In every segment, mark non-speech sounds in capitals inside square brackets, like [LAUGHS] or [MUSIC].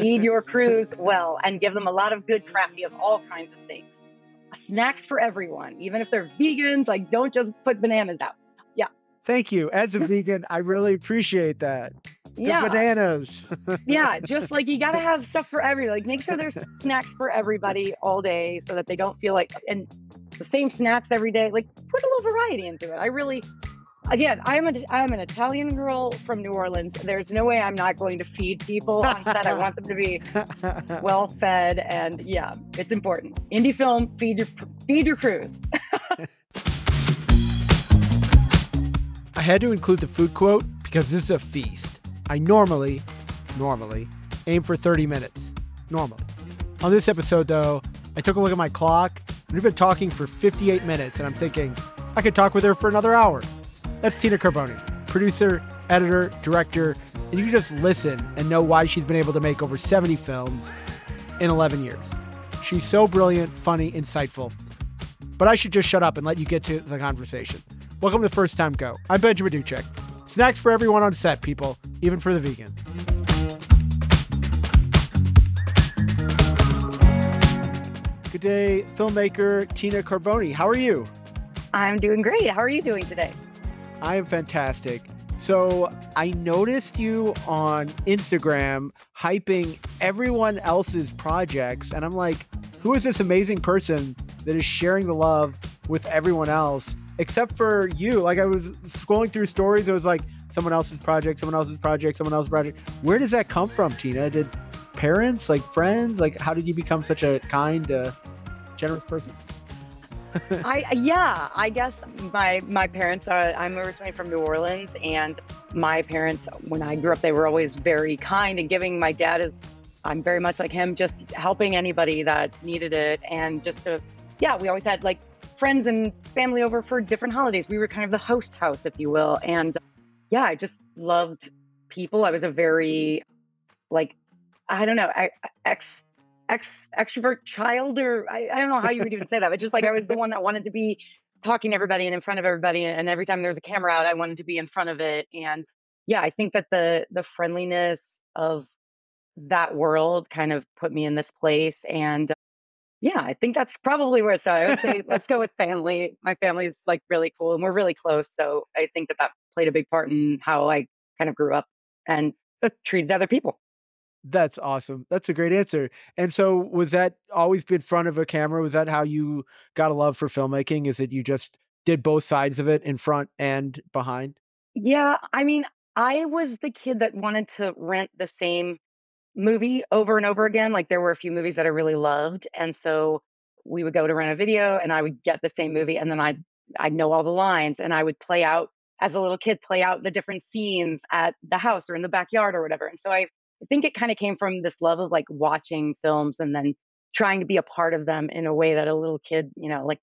feed your [LAUGHS] crews well and give them a lot of good crafty of all kinds of things. Snacks for everyone, even if they're vegans, like don't just put bananas out. Yeah. Thank you. As a vegan, I really appreciate that. The yeah. bananas. [LAUGHS] yeah, just like you got to have stuff for every like make sure there's snacks for everybody all day so that they don't feel like and the same snacks every day. Like put a little variety into it. I really again, I'm a I'm an Italian girl from New Orleans. There's no way I'm not going to feed people on set. I want them to be [LAUGHS] well fed, and yeah, it's important. Indie film, feed your feed your crews. [LAUGHS] I had to include the food quote because this is a feast. I normally, normally aim for 30 minutes. Normally. On this episode, though, I took a look at my clock. We've been talking for 58 minutes, and I'm thinking I could talk with her for another hour. That's Tina Carbone, producer, editor, director, and you can just listen and know why she's been able to make over 70 films in 11 years. She's so brilliant, funny, insightful. But I should just shut up and let you get to the conversation. Welcome to First Time Go. I'm Benjamin Duchek. Snacks for everyone on set, people, even for the vegan. Good day, filmmaker Tina Carbone. How are you? I'm doing great. How are you doing today? I am fantastic. So I noticed you on Instagram hyping everyone else's projects, and I'm like, who is this amazing person that is sharing the love with everyone else except for you? Like I was scrolling through stories, it was like someone else's project, someone else's project, someone else's project. Where does that come from, Tina? Did parents, like friends, like how did you become such a kind, uh, generous person? I yeah, I guess my my parents are. I'm originally from New Orleans, and my parents, when I grew up, they were always very kind and giving. My dad is, I'm very much like him, just helping anybody that needed it, and just to, yeah, we always had like friends and family over for different holidays. We were kind of the host house, if you will, and yeah, I just loved people. I was a very like I don't know, I, ex ex extrovert child or I, I don't know how you would even say that but just like i was the one that wanted to be talking to everybody and in front of everybody and every time there was a camera out i wanted to be in front of it and yeah i think that the the friendliness of that world kind of put me in this place and yeah i think that's probably where started i would say let's go with family. My family is like really cool and we're really close so i think that that played a big part in how i kind of grew up and treated other people that's awesome. That's a great answer. And so, was that always been front of a camera? Was that how you got a love for filmmaking? Is it you just did both sides of it in front and behind? Yeah. I mean, I was the kid that wanted to rent the same movie over and over again. Like, there were a few movies that I really loved. And so, we would go to rent a video and I would get the same movie and then I'd, I'd know all the lines and I would play out as a little kid, play out the different scenes at the house or in the backyard or whatever. And so I I think it kind of came from this love of like watching films and then trying to be a part of them in a way that a little kid, you know, like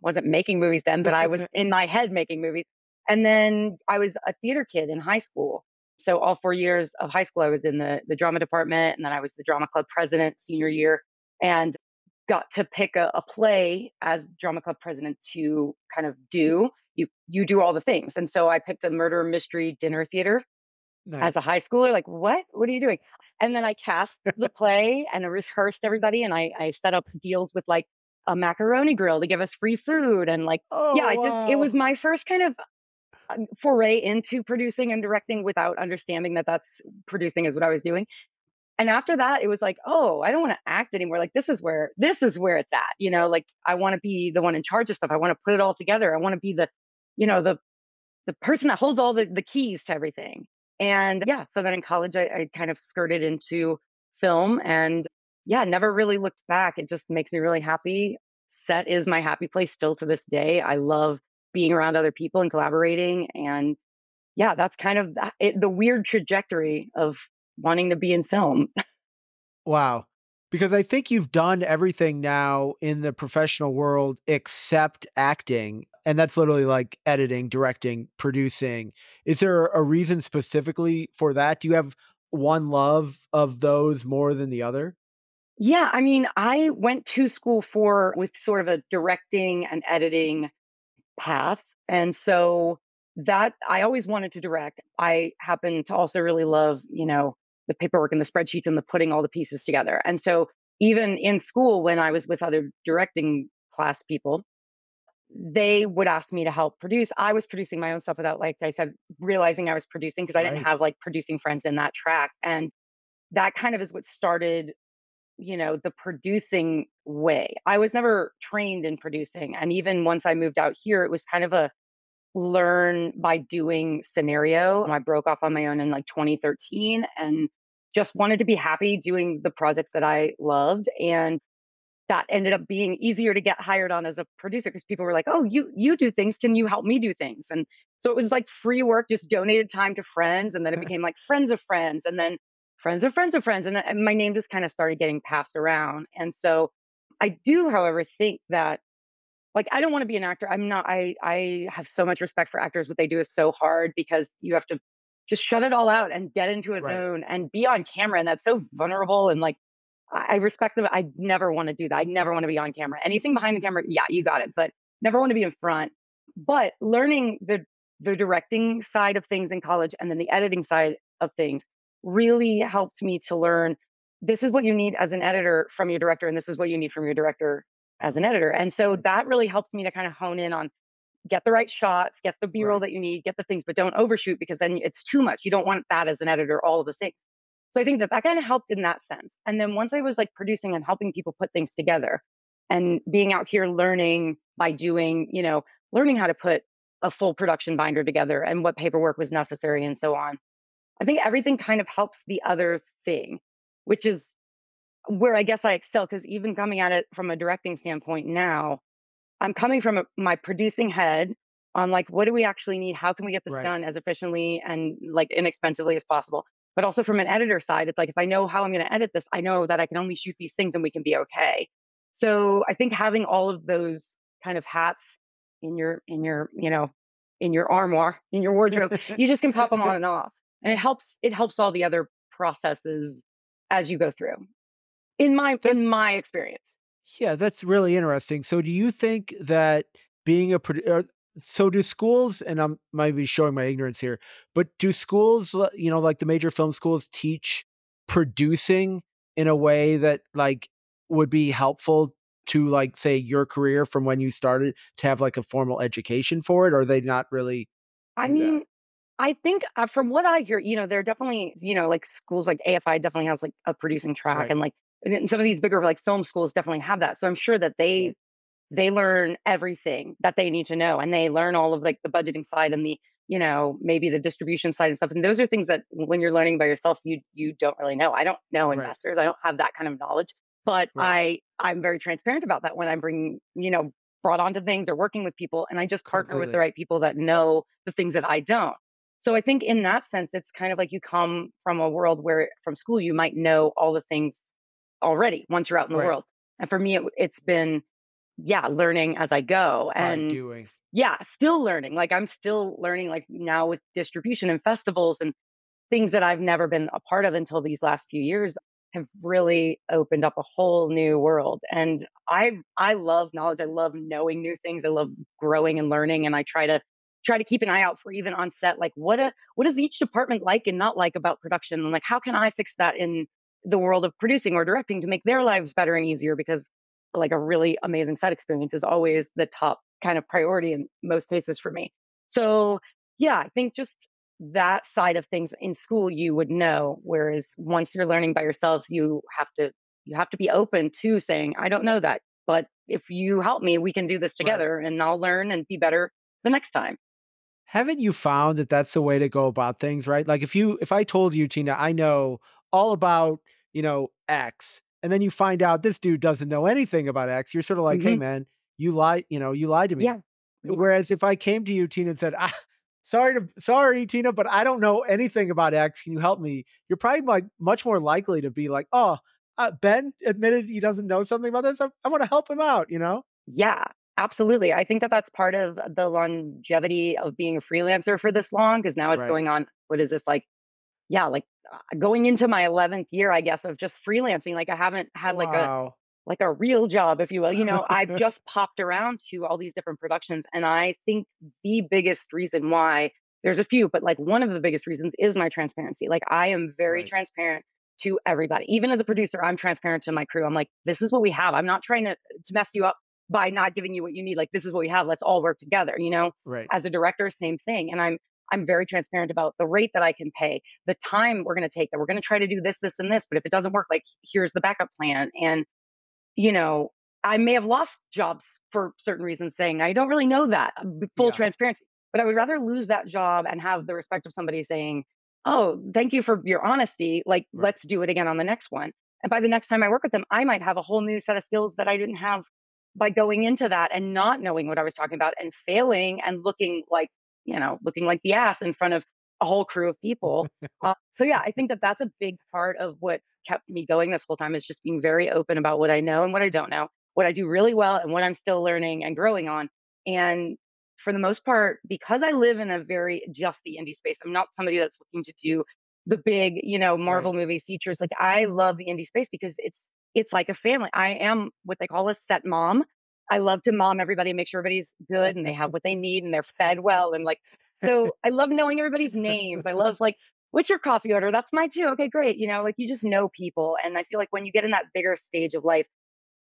wasn't making movies then, but I was [LAUGHS] in my head making movies. And then I was a theater kid in high school. So all four years of high school, I was in the the drama department, and then I was the drama club president senior year, and got to pick a, a play as drama club president to kind of do. You you do all the things, and so I picked a murder mystery dinner theater Nice. as a high schooler like what? What are you doing? And then i cast [LAUGHS] the play and I rehearsed everybody and i i set up deals with like a macaroni grill to give us free food and like oh, yeah i just it was my first kind of uh, foray into producing and directing without understanding that that's producing is what i was doing. And after that it was like oh i don't want to act anymore. Like this is where this is where it's at you know like i want to be the one in charge of stuff. I want to put it all together. I want to be the you know the the person that holds all the, the keys to everything and yeah, so then in college, I, I kind of skirted into film and yeah, never really looked back. It just makes me really happy. Set is my happy place still to this day. I love being around other people and collaborating. And yeah, that's kind of it, the weird trajectory of wanting to be in film. [LAUGHS] wow. Because I think you've done everything now in the professional world except acting and that's literally like editing, directing, producing. Is there a reason specifically for that? Do you have one love of those more than the other? Yeah, I mean, I went to school for with sort of a directing and editing path. And so that I always wanted to direct. I happen to also really love, you know, the paperwork and the spreadsheets and the putting all the pieces together. And so even in school, when I was with other directing class people, they would ask me to help produce. I was producing my own stuff without, like I said, realizing I was producing because I didn't have like producing friends in that track. And that kind of is what started, you know, the producing way. I was never trained in producing. And even once I moved out here, it was kind of a learn by doing scenario. I broke off on my own in like 2013 and just wanted to be happy doing the projects that I loved. And that ended up being easier to get hired on as a producer because people were like, "Oh, you you do things. Can you help me do things?" And so it was like free work, just donated time to friends, and then it became like friends of friends, and then friends of friends of friends, and, and my name just kind of started getting passed around. And so I do, however, think that like I don't want to be an actor. I'm not. I I have so much respect for actors. What they do is so hard because you have to just shut it all out and get into a Right. zone and be on camera, and that's so vulnerable and like I I respect them. I never want to do that. I never want to be on camera. Anything behind the camera, yeah, you got it, but never want to be in front. But learning the the directing side of things in college and then the editing side of things really helped me to learn this is what you need as an editor from your director and this is what you need from your director as an editor. And so that really helped me to kind of hone in on get the right shots, get the B-roll Right. that you need, get the things, but don't overshoot because then it's too much. You don't want that as an editor, all of the things. So I think that that kind of helped in that sense. And then once I was like producing and helping people put things together and being out here learning by doing, you know, learning how to put a full production binder together and what paperwork was necessary and so on. I think everything kind of helps the other thing, which is where I guess I excel because even coming at it from a directing standpoint now, I'm coming from a, my producing head on like, what do we actually need? How can we get this Right. done as efficiently and like inexpensively as possible? But also from an editor side, it's like, if I know how I'm going to edit this, I know that I can only shoot these things and we can be okay. So I think having all of those kind of hats in your, in your, you know, in your armoire, in your wardrobe, [LAUGHS] you just can pop them on and off. And it helps, it helps all the other processes as you go through. In my, That's in my experience. Yeah, that's really interesting. So do you think that being a produ or so do schools and I'm might be showing my ignorance here, but do schools, you know, like the major film schools teach producing in a way that, like, would be helpful to, like, say, your career from when you started to have, like, a formal education for it, or they not really I do that? mean, I think uh, from what I hear, you know, there are definitely, you know, like schools like AFI definitely has like a producing track Right. and like and some of these bigger like film schools definitely have that. So I'm sure that they they learn everything that they need to know and they learn all of like the budgeting side and the, you know, maybe the distribution side and stuff. And those are things that when you're learning by yourself, you you don't really know. I don't know Right. investors. I don't have that kind of knowledge, but Right. I I'm very transparent about that when I'm bringing, you know, brought onto things or working with people and I just partner with the right people that know the things that I don't. So I think in that sense, it's kind of like you come from a world where from school you might know all the things already once you're out in the Right. world. And for me, it, it's been yeah, learning as I go, and doing. yeah, still learning. Like I'm still learning, like now with distribution and festivals and things that I've never been a part of until these last few years have really opened up a whole new world. And I I love knowledge. I love knowing new things. I love growing and learning. And I try to try to keep an eye out for even on set, like what a what is each department like and not like about production? And like how can I fix that in the world of producing or directing to make their lives better and easier? Because like a really amazing set experience is always the top kind of priority in most cases for me. So yeah, I think just that side of things in school you would know whereas once you're learning by yourselves you have to you have to be open to saying i don't know that but if you help me we can do this Right. together and i'll learn and be better the next time Haven't you found that that's the way to go about things, right? Like if you if I told you, Tina, I know all about, you know, X, and then you find out this dude doesn't know anything about X, you're sort of like, "Hey hmm man, you lied, you know, you lied to me." yeah Whereas if I came to you, Tina, and said, "Ah, sorry to sorry, Tina, but I don't know anything about X. Can you help me?" You're probably like much more likely to be like, "Oh, uh, Ben admitted he doesn't know something about this. I, I want to help him out," you know? Yeah, absolutely. I think that that's part of the longevity of being a freelancer for this long because now it's Right. going on. What is this like? Yeah, like Uh, going into my 11th year, I guess, of just freelancing. Like I haven't had like a like a real job, if you will. You know, I've [LAUGHS] just popped around to all these different productions, and I think the biggest reason why there's a few, but like one of the biggest reasons is my transparency. Like I am very Right. transparent to everybody. Even as a producer, I'm transparent to my crew. I'm like, this is what we have. I'm not trying to, to mess you up by not giving you what you need. Like this is what we have. Let's all work together, you know? Right. As a director, same thing. And I'm I'm very transparent about the rate that I can pay, the time we're going to take that we're going to try to do this, this, and this. But if it doesn't work, like here's the backup plan. And, you know, I may have lost jobs for certain reasons saying, I don't really know that. uh, Full Yeah. transparency. But I would rather lose that job and have the respect of somebody saying, Oh, thank you for your honesty. Like, Right. let's do it again on the next one. And by the next time I work with them, I might have a whole new set of skills that I didn't have by going into that and not knowing what I was talking about and failing and looking like, you know, looking like the ass in front of a whole crew of people. uh, so yeah, I think that that's a big part of what kept me going this whole time is just being very open about what I know and what I don't know, what I do really well and what I'm still learning and growing on. And for the most part, because I live in a very just the indie space, I'm not somebody that's looking to do the big, you know, Marvel movie features. Like I love the indie space because it's it's like a family. I am what they call a set mom. I love to mom everybody, make sure everybody's good and they have what they need and they're fed well. And like, so I love knowing everybody's names. I love like, what's your coffee order? That's mine too. Okay, great. You know, like you just know people. And I feel like when you get in that bigger stage of life,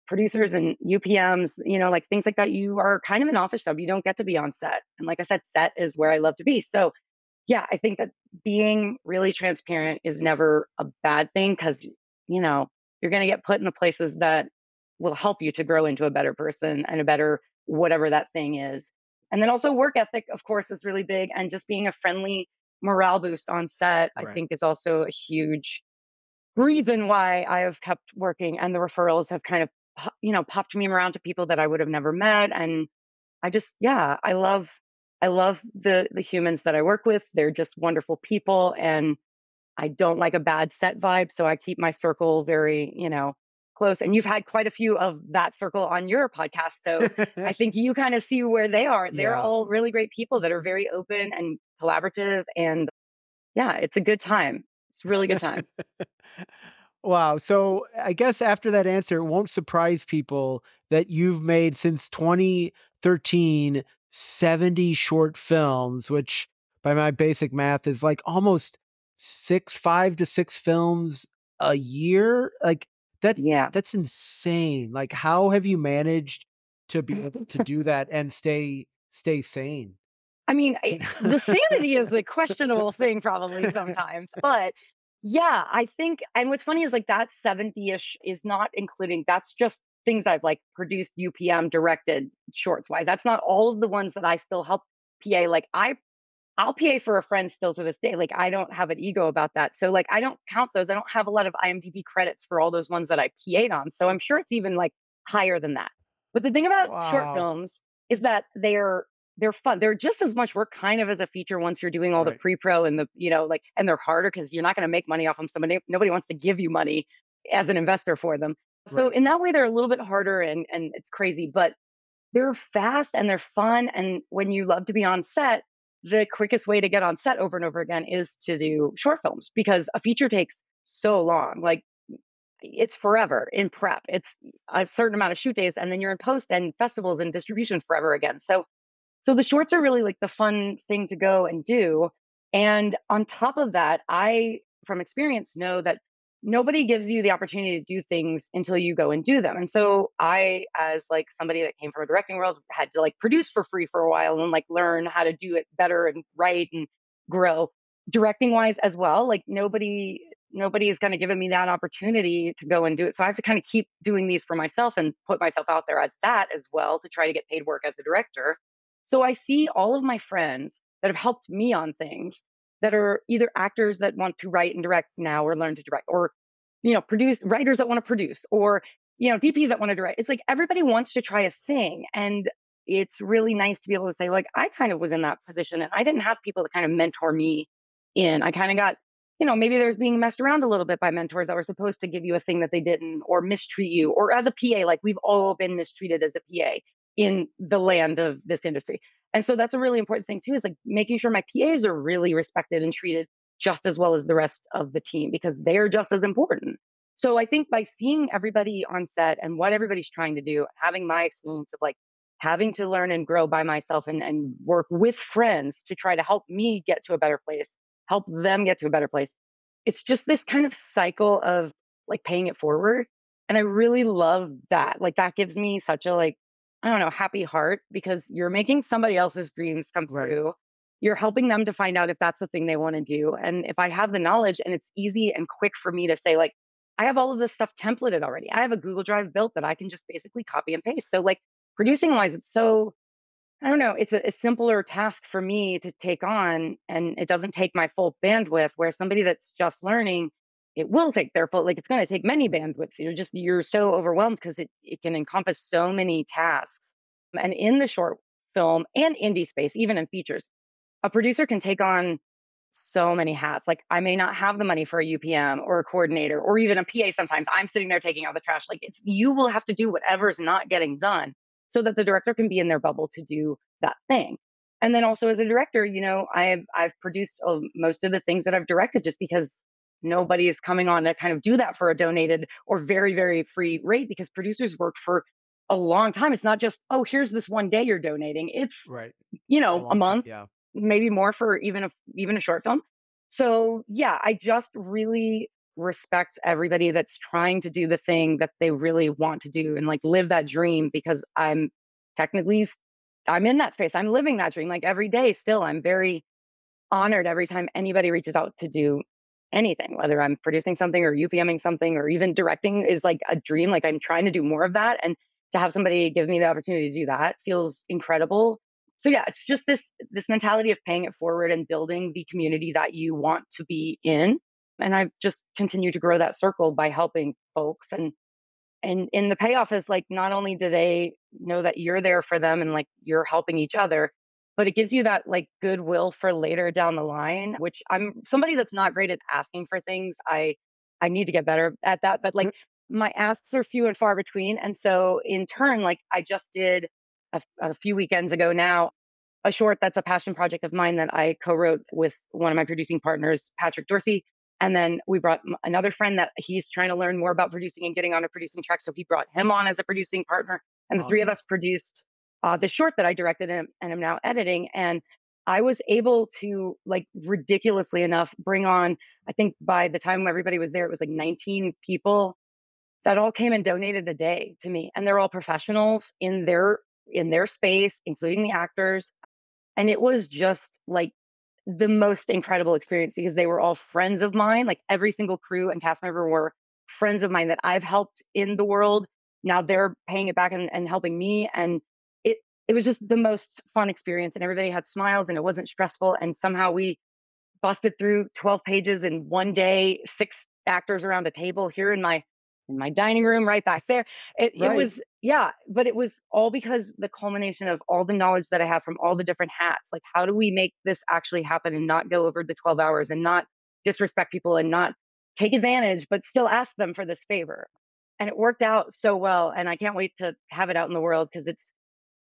producers and UPMs, you know, like things like that, you are kind of an office job. You don't get to be on set. And like I said, set is where I love to be. So yeah, I think that being really transparent is never a bad thing because, you know, you're going to get put in the places that will help you to grow into a better person and a better whatever that thing is. And then also work ethic, of course, is really big. And just being a friendly morale boost on set, I think is also a huge reason why I have kept working and the referrals have kind of, you know, popped me around to people that I would have never met. And I just, yeah, I love, I love the, the humans that I work with. They're just wonderful people. And I don't like a bad set vibe. So I keep my circle very, you know, close. And you've had quite a few of that circle on your podcast. So I [LAUGHS] think you kind of see where they are. They're Yeah. all really great people that are very open and collaborative. And yeah, it's a good time. It's a really good time. [LAUGHS] Wow. So I guess after that answer, it won't surprise people that you've made since 2013 70 short films, which by my basic math is like almost six, five to six films a year. Like that, Yeah. that's insane. Like, how have you managed to be able to do that and stay stay sane? I mean, I, the [LAUGHS] sanity is the questionable thing probably sometimes, but yeah, I think, and what's funny is like that 70 ish is not including, that's just things I've like produced, UPM, directed shorts wise. That's not all of the ones that I still help PA. Like I, I'll PA for a friend still to this day. Like I don't have an ego about that. So like I don't count those. I don't have a lot of IMDb credits for all those ones that I PA'd on. So I'm sure it's even like higher than that. But the thing about short films is that they're they're fun. They're just as much work kind of as a feature once you're doing all Right. the pre-pro and the, you know, like and they're harder because you're not going to make money off them. Somebody nobody wants to give you money as an investor for them. So Right. in that way they're a little bit harder and and it's crazy, but they're fast and they're fun and when you love to be on set, the quickest way to get on set over and over again is to do short films because a feature takes so long. Like it's forever in prep. It's a certain amount of shoot days and then you're in post and festivals and distribution forever again. So so the shorts are really like the fun thing to go and do. And on top of that, I from experience know that nobody gives you the opportunity to do things until you go and do them. And so I as like somebody that came from a directing world had to like produce for free for a while and like learn how to do it better and write and grow directing wise as well. Like nobody nobody is kind of giving me that opportunity to go and do it. So I have to kind of keep doing these for myself and put myself out there as that as well to try to get paid work as a director. So I see all of my friends that have helped me on things that are either actors that want to write and direct now or learn to direct or you know produce writers that want to produce or you know DPs that want to direct. It's like everybody wants to try a thing and it's really nice to be able to say like I kind of was in that position and I didn't have people to kind of mentor me in. I kind of got you know, maybe there's being messed around a little bit by mentors that were supposed to give you a thing that they didn't or mistreat you. Or as a PA, like we've all been mistreated as a PA in the land of this industry. And so that's a really important thing too, is like making sure my PAs are really respected and treated just as well as the rest of the team because they're just as important. So I think by seeing everybody on set and what everybody's trying to do, having my experience of like having to learn and grow by myself and, and work with friends to try to help me get to a better place, help them get to a better place. It's just this kind of cycle of like paying it forward. And I really love that. Like that gives me such a like, I don't know, happy heart because you're making somebody else's dreams come Right. true. You're helping them to find out if that's the thing they want to do. And if I have the knowledge and it's easy and quick for me to say, like, I have all of this stuff templated already. I have a Google Drive built that I can just basically copy and paste. So, like, producing wise, it's so, I don't know, it's a, a simpler task for me to take on and it doesn't take my full bandwidth. Where somebody that's just learning, it will take their full, like, it's going to take many bandwidths. You're just, you're so overwhelmed because it, it can encompass so many tasks. And in the short film and indie space, even in features, a producer can take on so many hats. Like I may not have the money for a UPM or a coordinator or even a PA sometimes. I'm sitting there taking out the trash. Like it's you will have to do whatever is not getting done so that the director can be in their bubble to do that thing. And then also as a director, you know, I've I've produced uh, most of the things that I've directed just because nobody is coming on to kind of do that for a donated or very very free rate because producers work for a long time. It's not just, oh, here's this one day you're donating. It's, Right. you know, a time, month, Yeah. maybe more for even a even a short film. So yeah, I just really respect everybody that's trying to do the thing that they really want to do and like live that dream because I'm technically I'm in that space. I'm living that dream like every day still. I'm very honored every time anybody reaches out to do anything, whether I'm producing something or UPMing something or even directing is like a dream. Like I'm trying to do more of that. And to have somebody give me the opportunity to do that feels incredible. So yeah, it's just this this mentality of paying it forward and building the community that you want to be in. And I've just continued to grow that circle by helping folks and and in the payoff is like not only do they know that you're there for them and like you're helping each other, but it gives you that like goodwill for later down the line, which I'm somebody that's not great at asking for things. I I need to get better at that, but like mm. my asks are few and far between. And so in turn, like I just did a, a few weekends ago now, a short that's a passion project of mine that I co-wrote with one of my producing partners, Patrick Dorsey. And then we brought another friend that he's trying to learn more about producing and getting on a producing track. So he brought him on as a producing partner. And the three of us produced uh, the short that I directed and, and am now editing. And I was able to, like, ridiculously enough, bring on, I think by the time everybody was there, it was like 19 people that all came and donated a day to me. And they're all professionals in their in their space, including the actors. And it was just like the most incredible experience because they were all friends of mine. Like every single crew and cast member were friends of mine that I've helped in the world. Now they're paying it back and, and helping me. And it was just the most fun experience. And everybody had smiles and it wasn't stressful. And somehow we busted through 12 pages in one day, six actors around a table here in my in my dining room right back there. It, it was yeah, but it was all because the culmination of all the knowledge that I have from all the different hats. Like how do we make this actually happen and not go over the 12 hours and not disrespect people and not take advantage but still ask them for this favor. And it worked out so well and I can't wait to have it out in the world because it's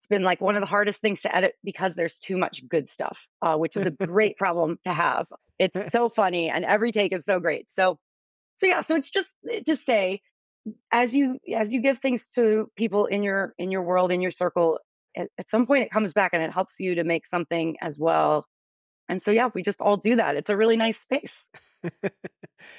it's been like one of the hardest things to edit because there's too much good stuff, uh, which is a great problem to have. It's [LAUGHS] so funny and every take is so great. So, so yeah, so it's just eh, to say, as you as you give things to people in your in your world in your circle, at, at some point it comes back and it helps you to make something as well. And so yeah, we just all do that. It's a really nice space. [LAUGHS]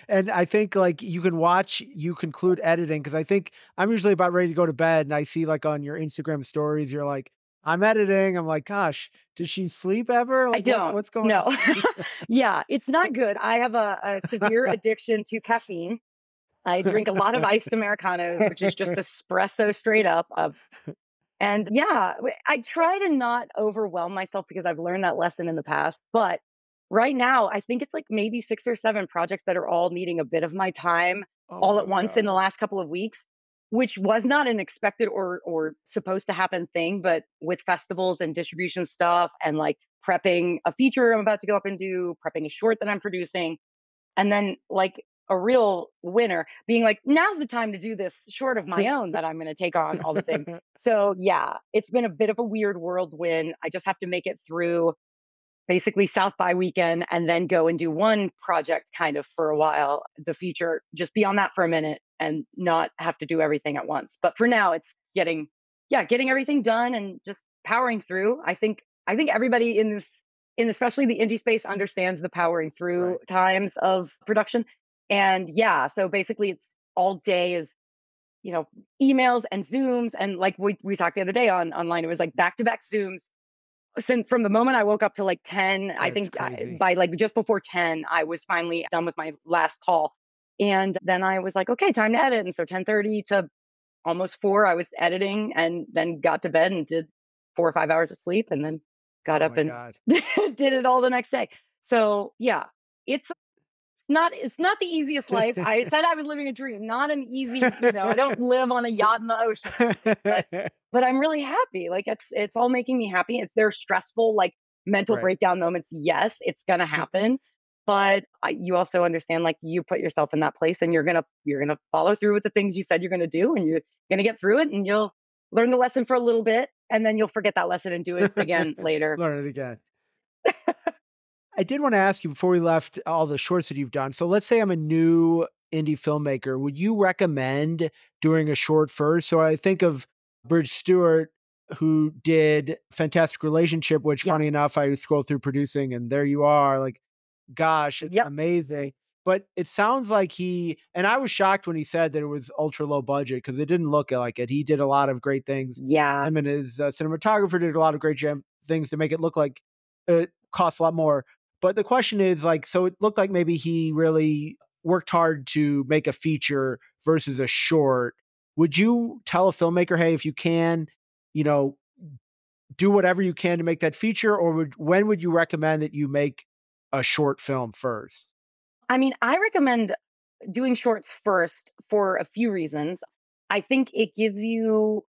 and I think like you can watch you conclude editing because I think I'm usually about ready to go to bed and I see like on your Instagram stories you're like I'm editing. I'm like, gosh, does she sleep ever? I Like, what- don't. what's going no. on? [LAUGHS] yeah, it's not good. I have a, a severe addiction to caffeine. I drink a lot of iced [LAUGHS] Americanos, which is just espresso straight up. Of, and yeah, I try to not overwhelm myself because I've learned that lesson in the past. But right now, I think it's like maybe six or seven projects that are all needing a bit of my time Oh all at once God. in the last couple of weeks, which was not an expected or or supposed to happen thing, but with festivals and distribution stuff and like prepping a feature I'm about to go up and do, prepping a short that I'm producing, and then like a real winner being like, now's the time to do this short of my [LAUGHS] own that I'm going to take on all the things. [LAUGHS] So yeah, it's been a bit of a weird whirlwind. I just have to make it through basically South by weekend and then go and do one project kind of for a while, the future just be on that for a minute and not have to do everything at once. But for now, it's getting yeah, getting everything done and just powering through. I think I think everybody in this in especially the indie space understands the powering through Right. times of production. And yeah, so basically it's all day is you know emails and zooms and like we, we talked the other day on online it was like back to back zooms. Since from the moment i woke up to like 10 i think I, by like just before 10 i was finally done with my last call. And then i was like okay time to edit. And so 10:30 to almost 4 i was editing and then got to bed and did 4 or 5 hours of sleep and then got Oh up and [LAUGHS] did it all the next day. So yeah it's not it's not the easiest [LAUGHS] life. I said I was living a dream, not an easy, you know, I don't live on a [LAUGHS] yacht in the ocean, but [LAUGHS] but I'm really happy. Like it's it's all making me happy. It's there's stressful like mental Right. breakdown moments. Yes, it's going to mm-hmm. happen. But I, you also understand like you put yourself in that place and you're going to you're going to follow through with the things you said you're going to do and you're going to get through it and you'll learn the lesson for a little bit and then you'll forget that lesson and do it again later. Learn it again. I did want to ask you before we left all the shorts that you've done. So let's say I'm a new indie filmmaker. Would you recommend doing a short first? So I think of Bridge Stuart, who did Fantastic Relationship, which Yeah. funny enough, I scrolled through producing and there you are. Like, gosh, it's Yep. amazing. But it sounds like he, and I was shocked when he said that it was ultra low budget because it didn't look like it. He did a lot of great things Yeah. him and his uh, cinematographer did a lot of great jam things to make it look like it costs a lot more. But the question is like, so it looked like maybe he really worked hard to make a feature versus a short. Would you tell a filmmaker, hey, if you can, you know, do whatever you can to make that feature, or would when would you recommend that you make a short film first? I mean, I recommend doing shorts first for a few reasons. I think it gives you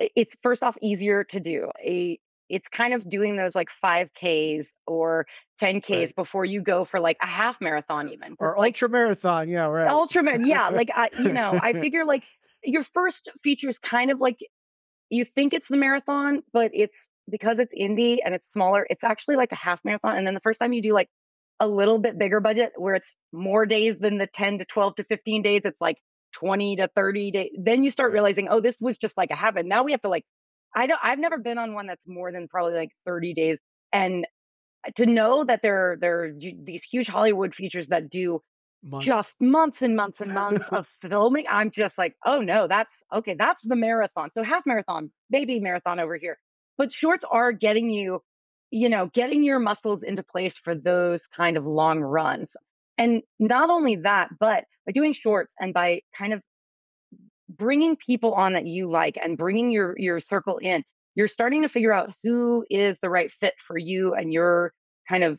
it's first off easier to do. A it's kind of doing those like 5Ks or 10Ks Right. before you go for like a half marathon even. Or like ultra marathon, yeah, right. ultra mar- yeah, like I you know, I [LAUGHS] figure like your first feature is kind of like you think it's the marathon, but it's because it's indie and it's smaller, it's actually like a half marathon. And then the first time you do like a little bit bigger budget where it's more days than the 10 to 12 to 15 days, it's like 20 to 30 days. Then you start realizing, oh, this was just like a habit. Now we have to like, I don't, I've never been on one that's more than probably like 30 days. And uh, to know that there, there are these huge Hollywood features that do Month- just months and months and [LAUGHS] months of filming. I'm just like, oh no, that's okay. That's the marathon. So half marathon, baby marathon over here. But shorts are getting you, you know, getting your muscles into place for those kind of long runs. And not only that, but by doing shorts and by kind of bringing people on that you like and bringing your your circle in, you're starting to figure out who is the right fit for you and your kind of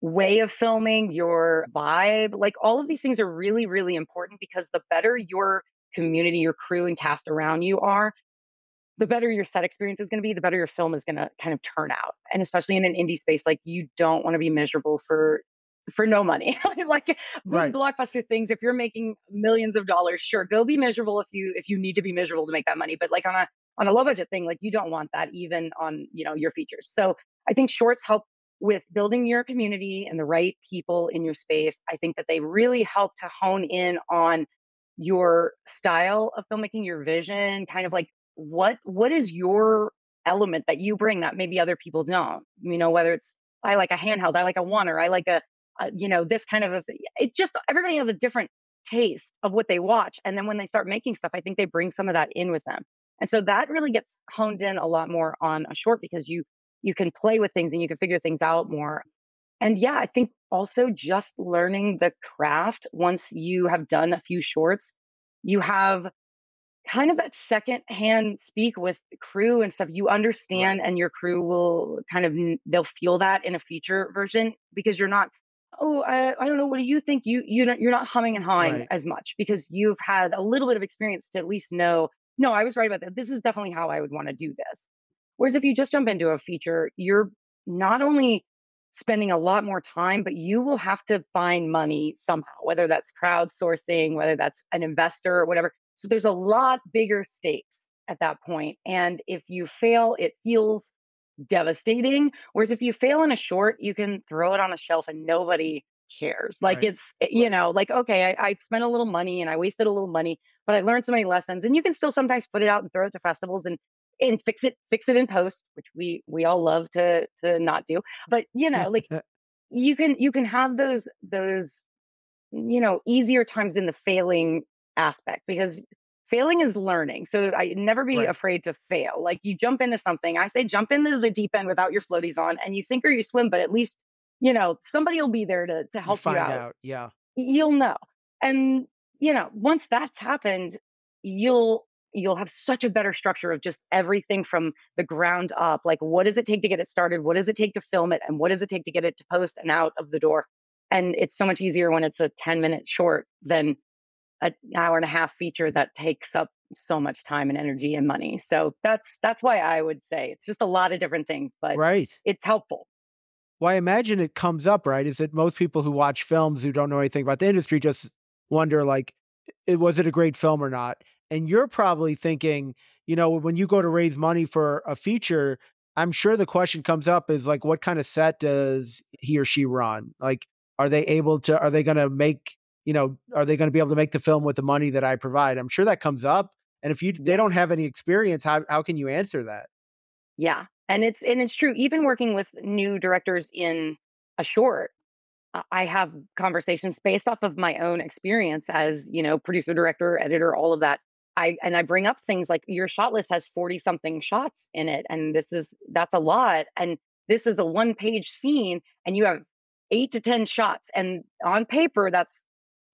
way of filming, your vibe. Like all of these things are really, really important because the better your community, your crew, and cast around you are, the better your set experience is going to be, the better your film is going to kind of turn out. And especially in an indie space, like you don't want to be miserable for for no money. [LAUGHS] like Right. blockbuster things, if you're making millions of dollars, sure, go be miserable if you if you need to be miserable to make that money. But like on a on a low budget thing, like you don't want that even on you know your features. So I think shorts help with building your community and the right people in your space. I think that they really help to hone in on your style of filmmaking, your vision, kind of like what what is your element that you bring that maybe other people don't. You know, whether it's I like a handheld, I like a one, or I like a, a you know this kind of a. It just everybody has a different taste of what they watch, and then when they start making stuff, I think they bring some of that in with them, and so that really gets honed in a lot more on a short because you you can play with things and you can figure things out more. And yeah, I think also just learning the craft once you have done a few shorts, you have kind of that second hand speak with crew and stuff. You understand, and your crew will kind of they'll feel that in a feature version because you're not. Oh, I, I don't know. What do you think? You you don't, you're not humming and hawing Right. as much because you've had a little bit of experience to at least know. No, I was right about that. This is definitely how I would want to do this. Whereas if you just jump into a feature, you're not only spending a lot more time, but you will have to find money somehow, whether that's crowdsourcing, whether that's an investor or whatever. So there's a lot bigger stakes at that. And if you fail, it feels devastating. Whereas if you fail in a short, you can throw it on a shelf and nobody cares. Like Right. it's, eh, you know, like, okay, I, I spent a little money and I wasted a little money, but I learned so many lessons. And you can still sometimes put it out and throw it to festivals and and fix it fix it in post, which we we all love to to not do. But you know, like [LAUGHS] you can you can have those those you know easier times in the failing aspect because failing is learning. So I never be right. afraid to fail. Like you jump into something, I say jump into the deep end without your floaties on and you sink or you swim, but at least, you know, somebody will be there to to help you, you out. out. Yeah. You'll know. And you know, once that's happened, you'll you'll have such a better structure of just everything from the ground up. Like what does it take to get it started? What does it take to film it? And what does it take to get it to post and out of the door? And it's so much easier when it's a 10 minute short than an hour and a half feature that takes up so much time and energy and money. So that's that's why I would say it's just a lot of different things, but right. it's helpful. Well, I imagine it comes up, right? Is that most people who watch films who don't know anything about the industry just wonder like, it was it a great film or not? And you're probably thinking, you know, when you go to raise money for a feature, I'm sure the question comes up is like, what kind of set does he or she run? Like, are they able to, are they going to make you know, are they going to be able to make the film with the money that I provide? I'm sure that comes up. And if you they don't have any experience, how how can you answer that? Yeah. And it's and it's true. Even working with new directors in a short, I have conversations based off of my own experience as, you know, producer, director, editor, all of that. I and I bring up things like your shot list has 40 something shots in it and this is that's a lot and this is a one page scene and you have 8 to 10 shots and on paper that's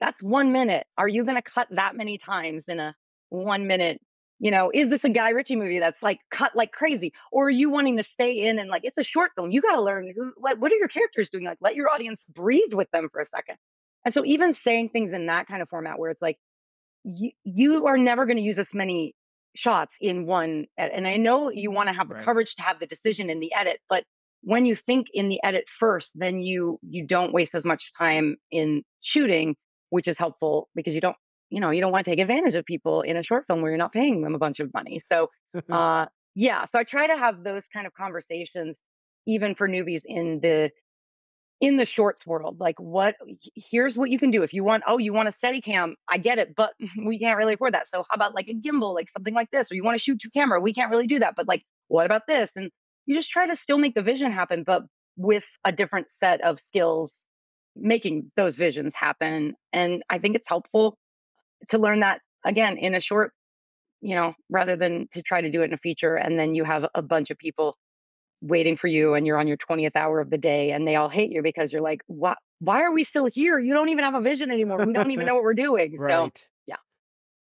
that's one minute. Are you going to cut that many times in a one minute? You know, is this a Guy Ritchie movie that's like cut like crazy? Or are you wanting to stay in and like it's a short film? You got to learn who, what, what are your characters doing? Like, let your audience breathe with them for a second. And so, even saying things in that kind of format where it's like, you, you are never going to use this many shots in one. And I know you want to have the right. coverage to have the decision in the edit, but when you think in the edit first, then you you don't waste as much time in shooting which is helpful because you don't you know you don't want to take advantage of people in a short film where you're not paying them a bunch of money. So [LAUGHS] uh yeah so i try to have those kind of conversations even for newbies in the in the shorts world like what here's what you can do. If you want oh you want a steady cam i get it but [LAUGHS] we can't really afford that. So how about like a gimbal like something like this? Or you want to shoot to camera we can't really do that but like what about this? And you just try to still make the vision happen but with a different set of skills making those visions happen. And I think it's helpful to learn that again in a short, you know, rather than to try to do it in a feature and then you have a bunch of people waiting for you and you're on your 20th hour of the day and they all hate you because you're like, what? Why are we still here? You don't even have a vision anymore. We don't even [LAUGHS] know what we're doing. right. So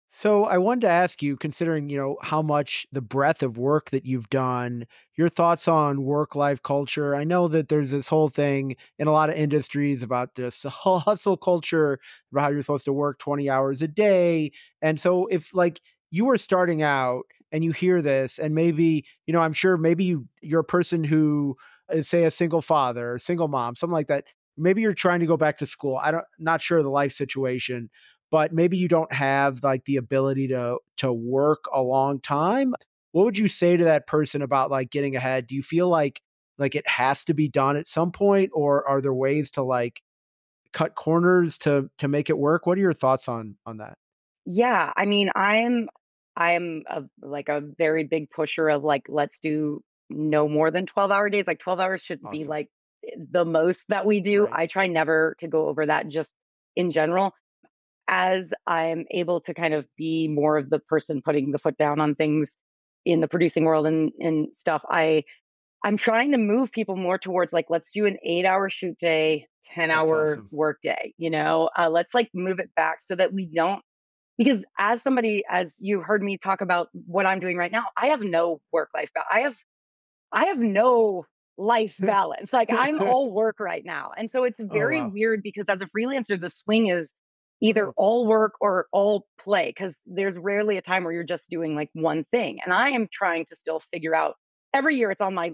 so I wanted to ask you, considering you know how much the breadth of work that you've done, your thoughts on work-life culture. I know that there's this whole thing in a lot of industries about this [LAUGHS] hustle culture, about how you're supposed to work 20 hours a day. And so if like you were starting out and you hear this, and maybe, you know, I'm sure maybe you you're a person who is say a single father, single mom, something like that. Maybe you're trying to go back to school. I don't not sure the life situation, but maybe you don't have like the ability to to work a long time what would you say to that person about like getting ahead do you feel like like it has to be done at some point or are there ways to like cut corners to to make it work what are your thoughts on on that yeah i mean i'm i'm a, like a very big pusher of like let's do no more than 12 hour days like 12 hours should awesome. be like the most that we do right. i try never to go over that just in general as I'm able to kind of be more of the person putting the foot down on things in the producing world and, and stuff, I I'm trying to move people more towards like let's do an eight hour shoot day, ten That's hour awesome. work day. You know, uh, let's like move it back so that we don't because as somebody as you heard me talk about what I'm doing right now, I have no work life. Balance. I have I have no life [LAUGHS] balance. Like I'm [LAUGHS] all work right now. And so it's oh, very oh, wow. weird because as a freelancer, the swing is either all work or all play because there's rarely a time where you're just doing like one thing and i am trying to still figure out every year it's on my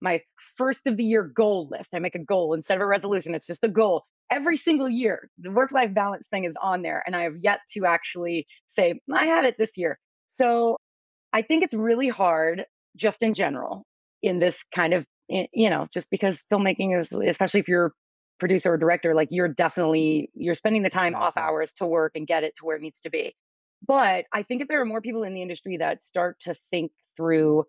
my first of the year goal list i make a goal instead of a resolution it's just a goal. Every single year the work life balance thing is on there and i have yet to actually say i had it this year. So i think it's really hard just in general in this kind of you know just because filmmaking is especially if you're producer or director, like you're definitely you're spending the time off hours to work and get it to where it needs to be. But I think if there are more people in the industry that start to think through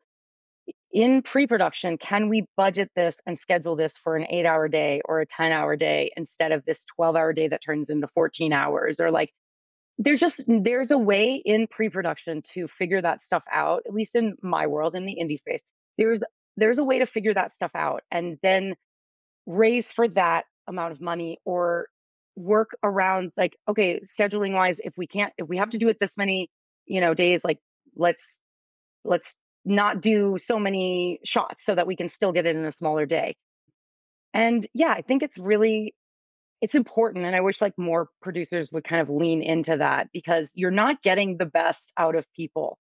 in pre-production, can we budget this and schedule this for an 8-hour day or a 10-hour day instead of this 12-hour day that turns into 14 hours? Or like there's just there's a way in pre-production to figure that stuff out at least in my world in the indie space. There's there's a way to figure that stuff out and then raise for that amount of money or work around like okay scheduling wise if we can't if we have to do it this many you know days like let's let's not do so many shots so that we can still get it in a smaller day. And yeah i think it's really it's important and i wish like more producers would kind of lean into that because you're not getting the best out of people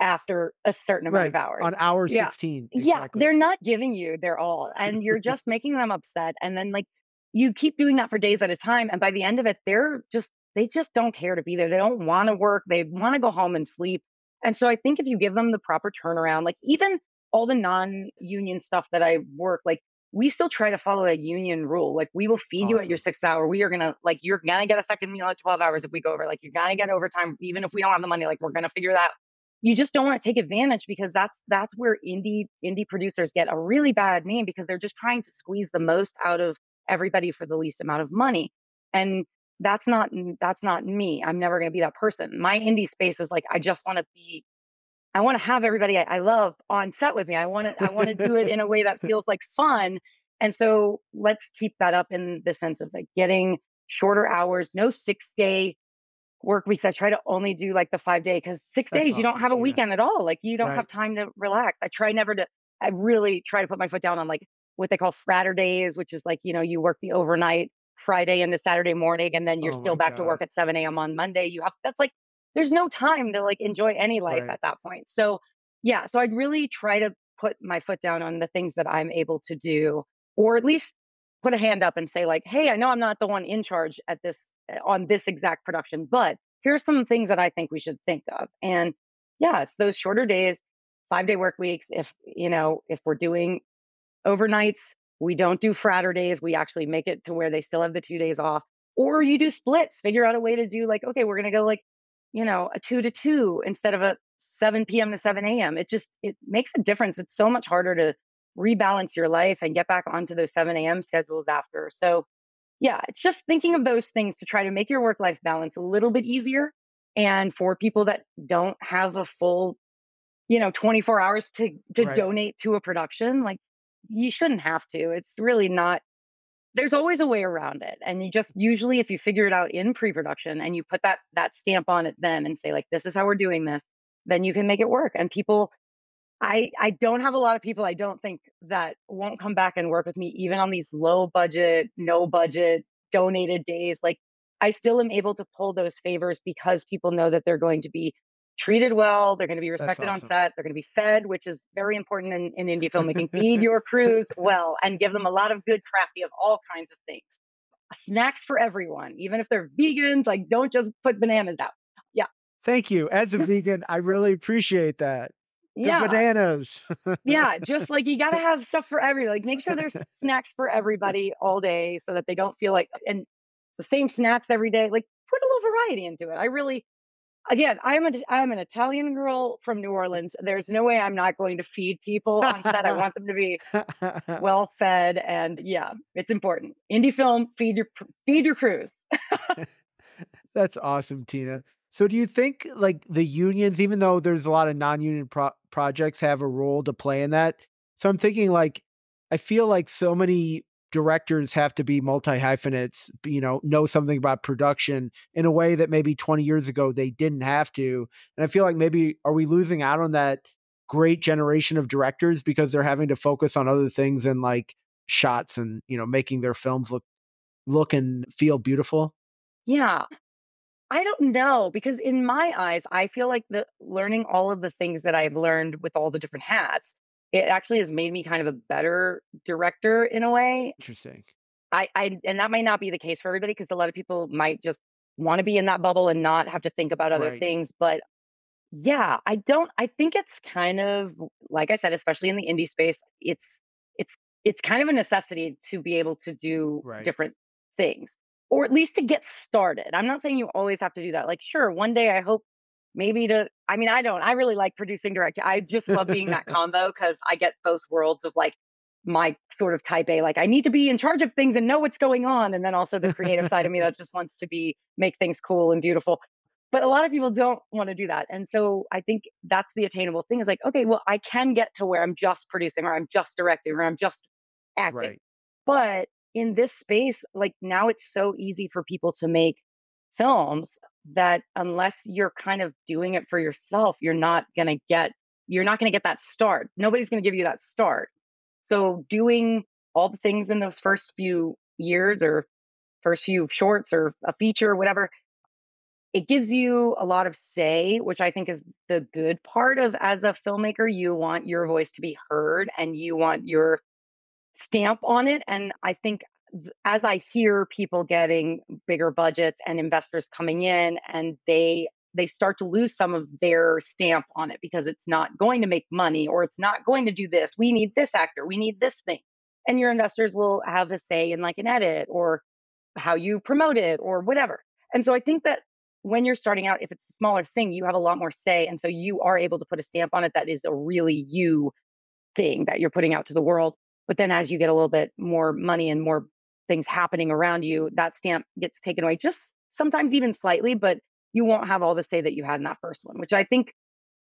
after a certain amount right of hours. on hour yeah. 16 yeah exactly. they're not giving you their all and you're just making them upset and then like you keep doing that for days at a time and by the end of it they're just they just don't care to be there. They don't want to work. They want to go home and sleep. And so i think if you give them the proper turnaround like even all the non-union stuff that i work like we still try to follow a union rule. Like we will feed you at your awesome. six hour. We are gonna like you're gonna get a second meal at 12 hours if we go over. Like you're gonna get overtime even if we don't have the money. Like we're gonna figure that you just don't want to take advantage because that's that's where indie indie producers get a really bad name because they're just trying to squeeze the most out of everybody for the least amount of money and that's not that's not me i'm never going to be that person my indie space is like i just want to be i want to have everybody I, I love on set with me i want to i want to do it in a way that feels like fun and so let's keep that up in the sense of like getting shorter hours no six day work weeks. I try to only do like the five day because six that's days you don't have a weekend at all. Like you don't right have time to relax. I try never to, I really try to put my foot down on like what they call Fraturdays, which is like, you know, you work the overnight Friday into Saturday morning and then you're oh still back to work at 7 a.m. on Monday. You have, that's like, there's no time to like enjoy any life right at that point. So yeah, so I'd really try to put my foot down on the things that I'm able to do, or at least put a hand up and say like, hey, I know I'm not the one in charge at this eh, on this exact production, but here's some things that I think we should think of. And yeah, it's those shorter days, five day work weeks. If, you know, if we're doing overnights, we don't do Fraturdays. We actually make it to where they still have the two days off. Or you do splits, figure out a way to do like, okay, we're going to go like, you know, a two to two instead of a 7 p.m. to 7 a.m. It just, it makes a difference. It's so much harder to rebalance your life and get back onto those 7 a.m. schedules after. So yeah, it's just thinking of those things to try to make your work life balance a little bit easier. And for people that don't have a full, you know, 24 hours to to right donate to a production, like you shouldn't have to. It's really not there's always a way around it. And you just usually if you figure it out in pre-production and you put that that stamp on it then and say like this is how we're doing this, then you can make it work. And people I I don't have a lot of people I don't think that won't come back and work with me even on these low budget, no budget, donated days. Like I still am able to pull those favors because people know that they're going to be treated well, they're going to be respected on set, they're going to be fed, which is very important in, in indie filmmaking. [LAUGHS] Feed your crews well and give them a lot of good crafty of all kinds of things. Snacks for everyone, even if they're vegans, like don't just put bananas out. Yeah. thank you as a vegan i really appreciate that the Yeah. bananas Yeah, just [LAUGHS] like you got to have stuff for every like make sure there's snacks for everybody all day so that they don't feel like and the same snacks every day. Like put a little variety into it. I really again, I'm a I'm an Italian girl from New Orleans. There's no way I'm not going to feed people on set. I want them to be [LAUGHS] well fed and yeah, it's important. Indie film, feed your feed your crews. [LAUGHS] [LAUGHS] That's awesome, Tina. So, do you think like the unions, even though there's a lot of non-union pro- projects, have a role to play in that? So, I'm thinking like I feel like so many directors have to be multi hyphenates, you know, know something about production in a way that maybe 20 years ago they didn't have to. And I feel like maybe are we losing out on that great generation of directors because they're having to focus on other things and like shots and you know making their films look look and feel beautiful? Yeah. I don't know because in my eyes, I feel like the learning all of the things that I've learned with all the different hats, it actually has made me kind of a better director in a way. Interesting. I, I and that might not be the case for everybody because a lot of people might just want to be in that bubble and not have to think about other Right. things. But yeah, I don't I think it's kind of like I said, especially in the indie space, it's it's it's kind of a necessity to be able to do Right. different things or at least to get started. I'm not saying you always have to do that. Like sure, one day I hope maybe to I mean, I don't. I really like producing directing. I just love being that [LAUGHS] combo because I get both worlds of like my sort of type A, like I need to be in charge of things and know what's going on. And then also the creative side of me that just wants to be make things cool and beautiful. But a lot of people don't want to do that. And so I think that's the attainable thing is like, okay, well, I can get to where I'm just producing or I'm just directing or I'm just acting. Right. But in this space, like now it's so easy for people to make films that unless you're kind of doing it for yourself, you're not going to get you're not going to get that start. Nobody's going to give you that start. So doing all the things in those first few years or first few shorts or a feature or whatever, it gives you a lot of say, which I think is the good part of as a filmmaker, you want your voice to be heard and you want your stamp on it. And I think as I hear people getting bigger budgets and investors coming in and they they start to lose some of their stamp on it because it's not going to make money or it's not going to do this. We need this actor, we need this thing. And your investors will have a say in like an edit or how you promote it or whatever. And so I think that when you're starting out, if it's a smaller thing, you have a lot more say. And so you are able to put a stamp on it that is a really you thing that you're putting out to the world. But then as you get a little bit more money and more things happening around you, that stamp gets taken away just sometimes even slightly, but you won't have all the say that you had in that first one, which I think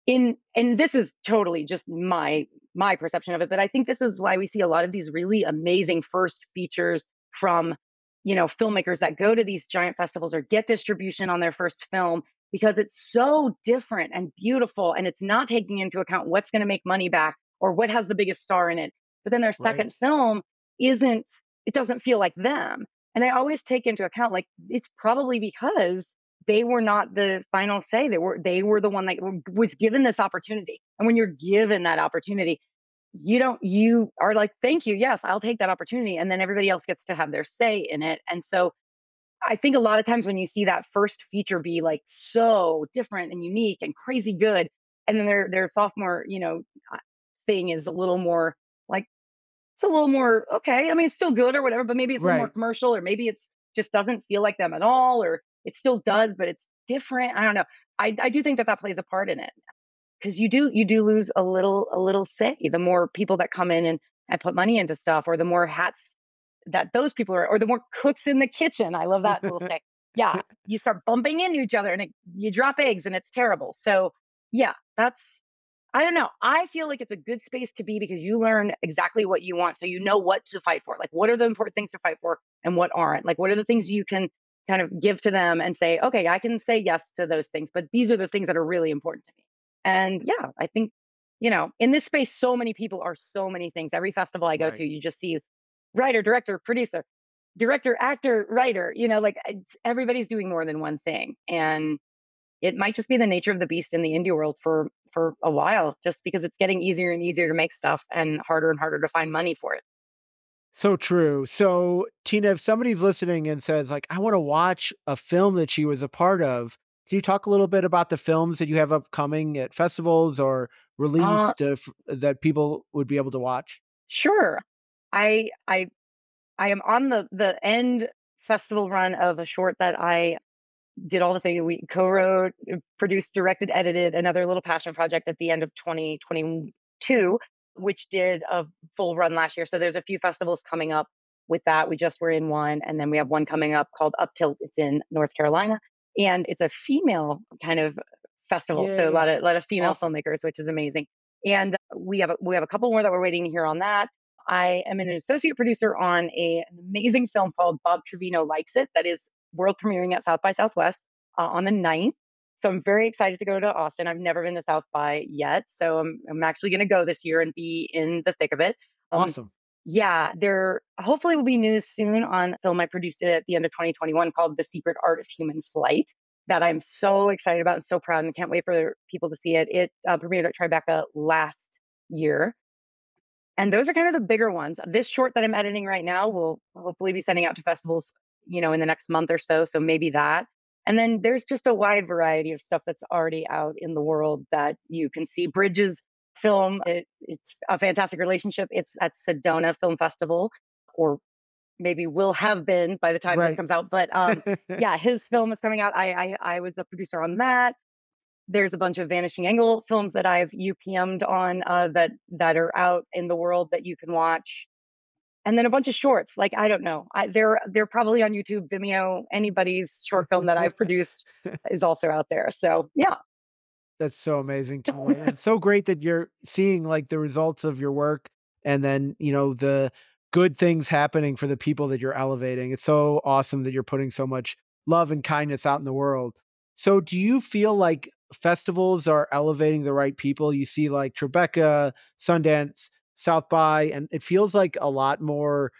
in and this is totally just my my perception of it, but I think this is why we see a lot of these really amazing first features from you know filmmakers that go to these giant festivals or get distribution on their first film because it's so different and beautiful and it's not taking into account what's going to make money back or what has the biggest star in it but then their second right. film isn't it doesn't feel like them. And I always take into account like it's probably because they were not the final say. They were they were the one that was given this opportunity. And when you're given that opportunity, you don't you are like thank you yes i'll take that opportunity and then everybody else gets to have their say in it and so i think a lot of times when you see that first feature be like so different and unique and crazy good and then their their sophomore you know uh, thing is a little more it's a little more okay. I mean, it's still good or whatever, but maybe it's a little more commercial, or maybe it's just doesn't feel like them at all, or it still does, but it's different. I don't know. I I do think that that plays a part in it because you do you do lose a little a little say the more people that come in and and put money into stuff, or the more hats that those people are, or the more cooks in the kitchen. I love that little thing. Yeah, [LAUGHS] you start bumping into each other, and it, you drop eggs, and it's terrible. So yeah, that's I don't know. I feel like it's a good space to be because you learn exactly what you want. So you know what to fight for. Like, what are the important things to fight for and what aren't? Like, what are the things you can kind of give to them and say, okay, I can say yes to those things, but these are the things that are really important to me. And yeah, I think, you know, in this space, so many people are so many things. Every festival I go right. to, you just see writer, director, producer, director, actor, writer, you know, like everybody's doing more than one thing. And it might just be the nature of the beast in the indie world for for a while just because it's getting easier and easier to make stuff and harder and harder to find money for it. So true. So Tina, if somebody's listening and says like, I want to watch a film that she was a part of, can you talk a little bit about the films that you have upcoming at festivals or uh released uh, f- that people would be able to watch? Sure. I I I am on the the end festival run of a short that I did all the things we co-wrote, uh, produced, directed, edited another little passion project at the end of 2022, which did a full run last year. So there's a few festivals coming up with that. We just were in one, and then we have one coming up called Up Tilt. It's in North Carolina, and it's a female kind of festival. Yay. So a lot of a lot of female awesome. filmmakers, which is amazing. And we have a, we have a couple more that we're waiting to hear on that. I am an associate producer on a, an amazing film called Bob Trevino Likes It that is world premiering at South by Southwest uh, on the 9th. So I'm very excited to go to Austin. I've never been to South by yet. So I'm, I'm actually going to go this year and be in the thick of it. Um, awesome. Yeah, there hopefully will be news soon on a film I produced it at the end of 2021 called The Secret Art of Human Flight that I'm so excited about and so proud and can't wait for people to see it. It uh, premiered at Tribeca last year. And those are kind of the bigger ones. This short that I'm editing right now will hopefully be sending out to festivals, you know, in the next month or so. So maybe that. And then there's just a wide variety of stuff that's already out in the world that you can see. Bridge's film, it, it's a fantastic relationship. It's at Sedona Film Festival, or maybe will have been by the time right. this comes out. But um, [LAUGHS] yeah, his film is coming out. I, I I was a producer on that. There's a bunch of Vanishing Angle films that I've UPM'd on uh, that that are out in the world that you can watch, and then a bunch of shorts. Like I don't know, I, they're they're probably on YouTube, Vimeo. Anybody's short film that I've produced [LAUGHS] is also out there. So yeah, that's so amazing to it's [LAUGHS] so great that you're seeing like the results of your work, and then you know the good things happening for the people that you're elevating. It's so awesome that you're putting so much love and kindness out in the world. So, do you feel like festivals are elevating the right people. You see like Tribeca, Sundance, South by, and it feels like a lot more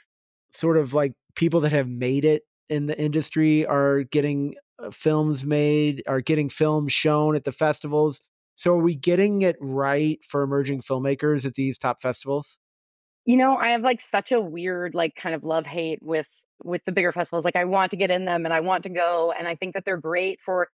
sort of like people that have made it in the industry are getting uh, films made, are getting films shown at the festivals. So are we getting it right for emerging filmmakers at these top festivals? You know, I have like such a weird like kind of love hate with with the bigger festivals. Like I want to get in them and I want to go and I think that they're great for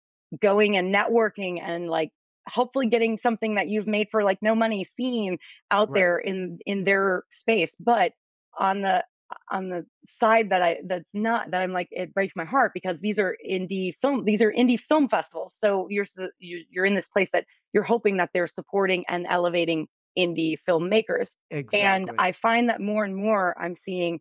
going and networking and like hopefully getting something that you've made for like no money seen out right. there in in their space but on the on the side that i that's not that i'm like it breaks my heart because these are indie film these are indie film festivals so you're you're in this place that you're hoping that they're supporting and elevating indie filmmakers exactly. and i find that more and more i'm seeing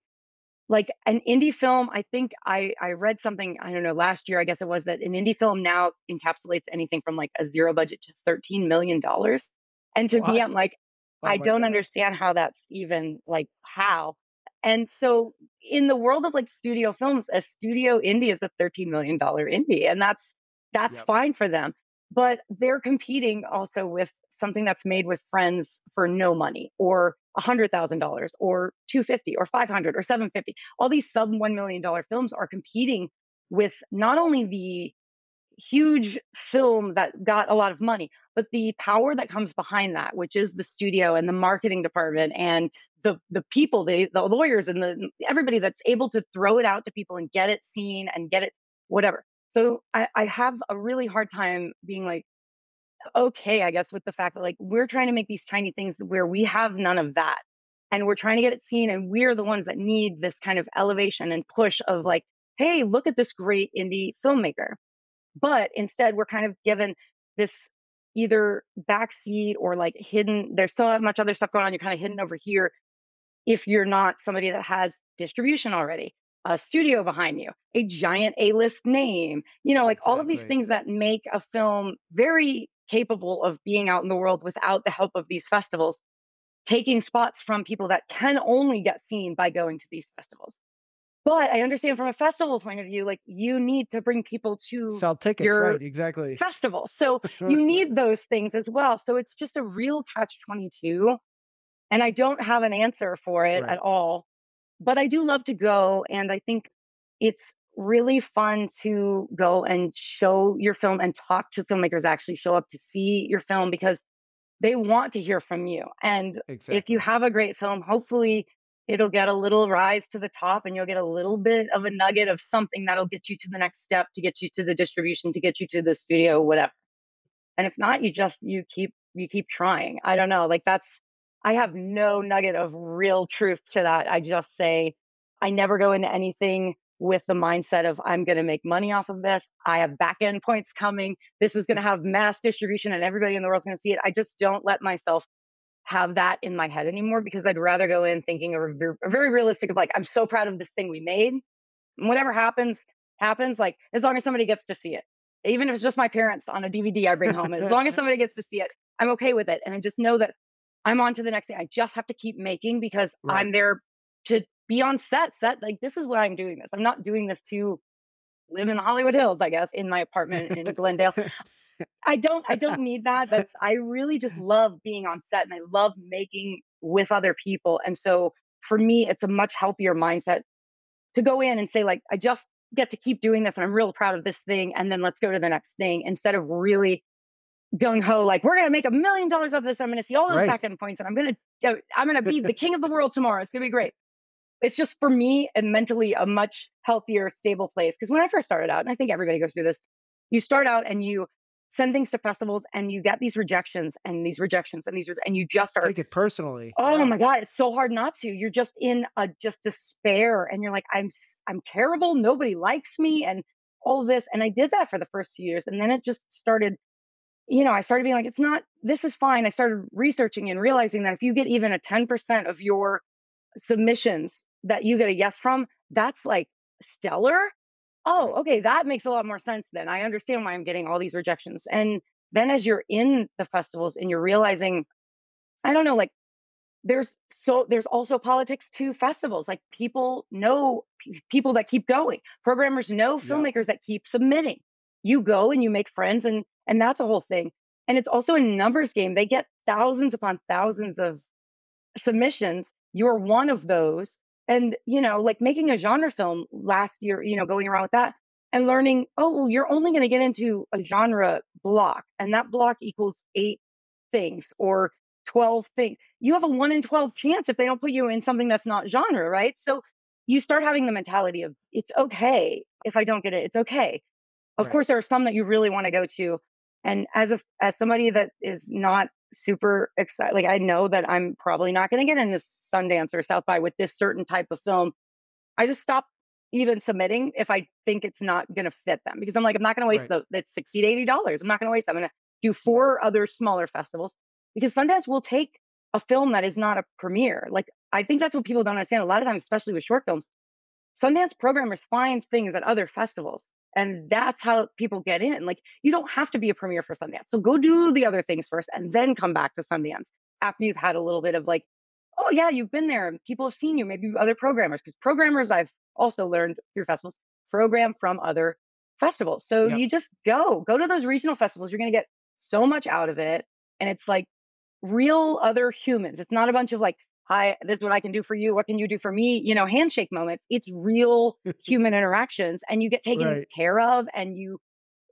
like an indie film i think i i read something i don't know last year i guess it was that an indie film now encapsulates anything from like a zero budget to 13 million dollars and to what? me i'm like oh i don't God. understand how that's even like how and so in the world of like studio films a studio indie is a 13 million dollar indie and that's that's yep. fine for them but they're competing also with something that's made with friends for no money or $100,000 or 250 or 500 or 750. All these sub $1 million films are competing with not only the huge film that got a lot of money, but the power that comes behind that, which is the studio and the marketing department and the the people, the the lawyers and the everybody that's able to throw it out to people and get it seen and get it whatever. So I, I have a really hard time being like, okay, I guess, with the fact that like we're trying to make these tiny things where we have none of that. And we're trying to get it seen, and we're the ones that need this kind of elevation and push of like, hey, look at this great indie filmmaker. But instead, we're kind of given this either backseat or like hidden. There's so much other stuff going on. You're kind of hidden over here if you're not somebody that has distribution already a studio behind you, a giant A list name, you know, like exactly. all of these things that make a film very capable of being out in the world without the help of these festivals, taking spots from people that can only get seen by going to these festivals. But I understand from a festival point of view, like you need to bring people to sell tickets, your right? Exactly. Festival. So [LAUGHS] you need those things as well. So it's just a real catch 22. And I don't have an answer for it right. at all but I do love to go. And I think it's really fun to go and show your film and talk to filmmakers actually show up to see your film because they want to hear from you. And exactly. if you have a great film, hopefully it'll get a little rise to the top and you'll get a little bit of a nugget of something that'll get you to the next step to get you to the distribution to get you to the studio whatever and if not you just you keep you keep trying i don't know like that's I have no nugget of real truth to that. I just say I never go into anything with the mindset of I'm going to make money off of this. I have back end points coming. This is going to have mass distribution and everybody in the world is going to see it. I just don't let myself have that in my head anymore because I'd rather go in thinking of a very realistic of like I'm so proud of this thing we made. Whatever happens, happens. Like as long as somebody gets to see it, even if it's just my parents on a DVD I bring home, as long as [LAUGHS] somebody gets to see it, I'm okay with it. And I just know that I'm on to the next thing. I just have to keep making because right. I'm there to be on set. Set like this is what I'm doing this. I'm not doing this to live in the Hollywood Hills, I guess, in my apartment in Glendale. [LAUGHS] I don't I don't need that. That's I really just love being on set and I love making with other people. And so for me, it's a much healthier mindset to go in and say, like, I just get to keep doing this and I'm real proud of this thing. And then let's go to the next thing instead of really gung ho, like we're gonna make a million dollars of this. I'm gonna see all those right. back end points, and I'm gonna uh, I'm gonna be the [LAUGHS] king of the world tomorrow. It's gonna be great. It's just for me and mentally a much healthier, stable place. Because when I first started out, and I think everybody goes through this, you start out and you send things to festivals and you get these rejections and these rejections and these and you just are take it personally. Oh my god, it's so hard not to. You're just in a just despair and you're like I'm I'm terrible. Nobody likes me and all this and I did that for the first few years and then it just started you know, I started being like, it's not, this is fine. I started researching and realizing that if you get even a 10% of your submissions that you get a yes from, that's like stellar. Oh, okay, that makes a lot more sense then. I understand why I'm getting all these rejections. And then as you're in the festivals and you're realizing, I don't know, like there's so there's also politics to festivals. Like people know p- people that keep going. Programmers know filmmakers that keep submitting. You go and you make friends and and that's a whole thing. And it's also a numbers game. They get thousands upon thousands of submissions. You're one of those. And, you know, like making a genre film last year, you know, going around with that and learning, oh, well, you're only going to get into a genre block, and that block equals eight things or 12 things. You have a one in 12 chance if they don't put you in something that's not genre, right? So you start having the mentality of it's okay if I don't get it, it's okay. Of Right. course, there are some that you really want to go to. And as a as somebody that is not super excited, like I know that I'm probably not going to get into Sundance or South by with this certain type of film. I just stop even submitting if I think it's not going to fit them because I'm like I'm not going to waste Right. the that's sixty to eighty dollars. I'm not going to waste. I'm going to do four other smaller festivals because Sundance will take a film that is not a premiere. Like I think that's what people don't understand. A lot of times, especially with short films, Sundance programmers find things at other festivals, and that's how people get in. Like you don't have to be a premiere for Sundance, so go do the other things first, and then come back to Sundance after you've had a little bit of like, oh yeah, you've been there, and people have seen you. Maybe other programmers, because programmers I've also learned through festivals program from other festivals. So Yep. you just go, go to those regional festivals. You're gonna get so much out of it, and it's like real other humans. It's not a bunch of like, hi, this is what I can do for you. What can you do for me? You know, handshake moments. It's real [LAUGHS] human interactions and you get taken Right. care of and you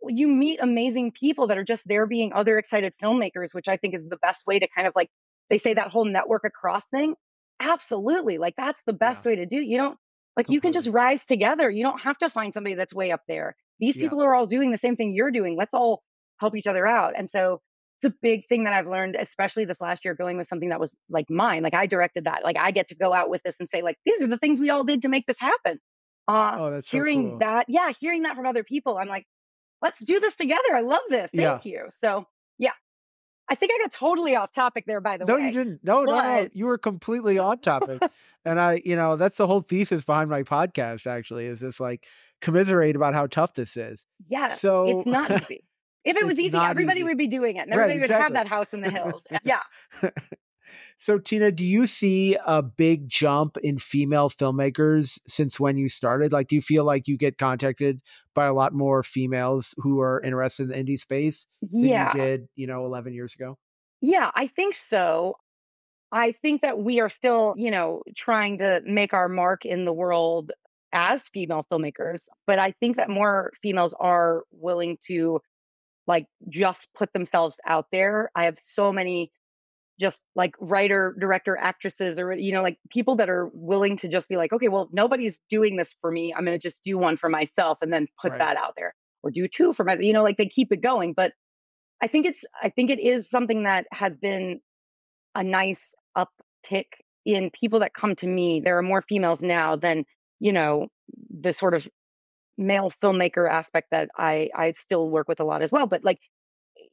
you meet amazing people that are just there being other excited filmmakers, which I think is the best way to kind of like they say that whole network across thing. Absolutely. Like that's the best way to do. You don't like you can just rise together. You don't have to find somebody that's way up there. These Yeah. people are all doing the same thing you're doing. Let's all help each other out. And so it's a big thing that I've learned, especially this last year, going with something that was like mine. Like I directed that. Like I get to go out with this and say, like, these are the things we all did to make this happen. Uh Oh, that's so hearing cool. that, yeah, hearing that from other people, I'm like, let's do this together. I love this. Yeah. Thank you. So yeah. I think I got totally off topic there, by the No, way. No, you didn't. No, no, no. You were completely on topic. [LAUGHS] and I, you know, that's the whole thesis behind my podcast, actually, is just like commiserate about how tough this is. yeah, So it's not easy. If it was it's easy, everybody easy. would be doing it and Right, everybody would have that house in the hills. [LAUGHS] yeah. [LAUGHS] so, Tina, do you see a big jump in female filmmakers since when you started? Like, do you feel like you get contacted by a lot more females who are interested in the indie space than Yeah. you did, you know, 11 years ago? Yeah, I think so. I think that we are still, you know, trying to make our mark in the world as female filmmakers, but I think that more females are willing to like just put themselves out there. I have so many just like writer, director, actresses, or, you know, like people that are willing to just be like, okay, well, nobody's doing this for me. I'm going to just do one for myself and then put Right. that out there or do two for my, you know, like they keep it going. But I think it's, I think it is something that has been a nice uptick in people that come to me. There are more females now than, you know, the sort of male filmmaker aspect that I I still work with a lot as well. But like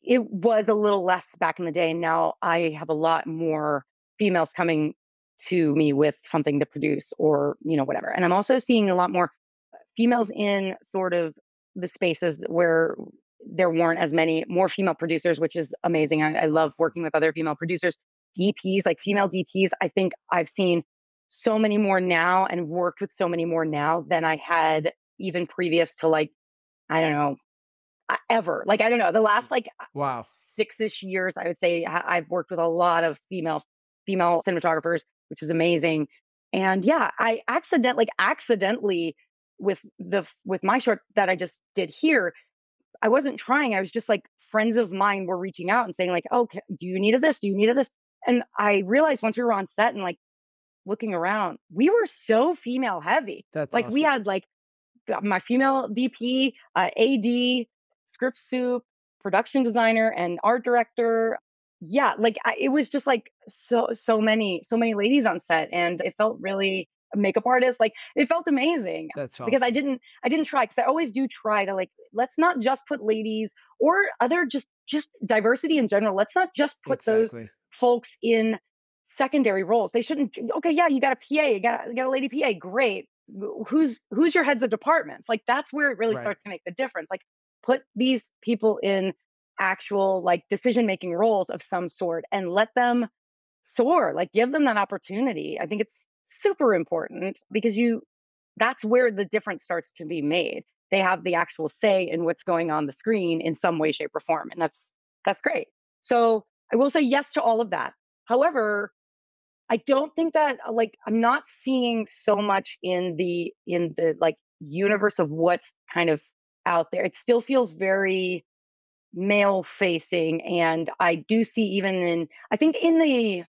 it was a little less back in the day. Now I have a lot more females coming to me with something to produce or, you know, whatever. And I'm also seeing a lot more females in sort of the spaces where there weren't as many more female producers, which is amazing. I, I love working with other female producers. DPs, like female DPs, I think I've seen so many more now and worked with so many more now than I had even previous to like, I don't know, uh, ever. Like, I don't know, the last like Wow. six-ish years, I would say I've worked with a lot of female female cinematographers, which is amazing. And yeah, I accident like accidentally with the with my short that I just did here, I wasn't trying. I was just like friends of mine were reaching out and saying like, "Oh, do you need of this? Do you need of this?" And I realized once we were on set and like looking around, we were so female heavy. That's Like we had like my female DP, uh, AD, script sup, production designer, and art director. Yeah, like I, it was just like so so many so many ladies on set, and it felt really makeup artist. Like it felt amazing. That's because. I didn't I didn't try because I always do try to like let's not just put ladies or other just just diversity in general. Let's not just put those folks in secondary roles. They shouldn't. Okay, yeah, you got a PA, you got you got a lady PA, great. Who's who's your heads of departments? Like that's where it really Right. starts to make the difference. Like put these people in actual like decision making roles of some sort and let them soar. Like give them that opportunity. I think it's super important because you that's where the difference starts to be made. They have the actual say in what's going on the screen in some way, shape, or form. And that's that's great. So I will say yes to all of that. However, I don't think that uh, like I'm not seeing so much in the in the like universe of what's kind of out there. It still feels very male facing and I do see even in I think in the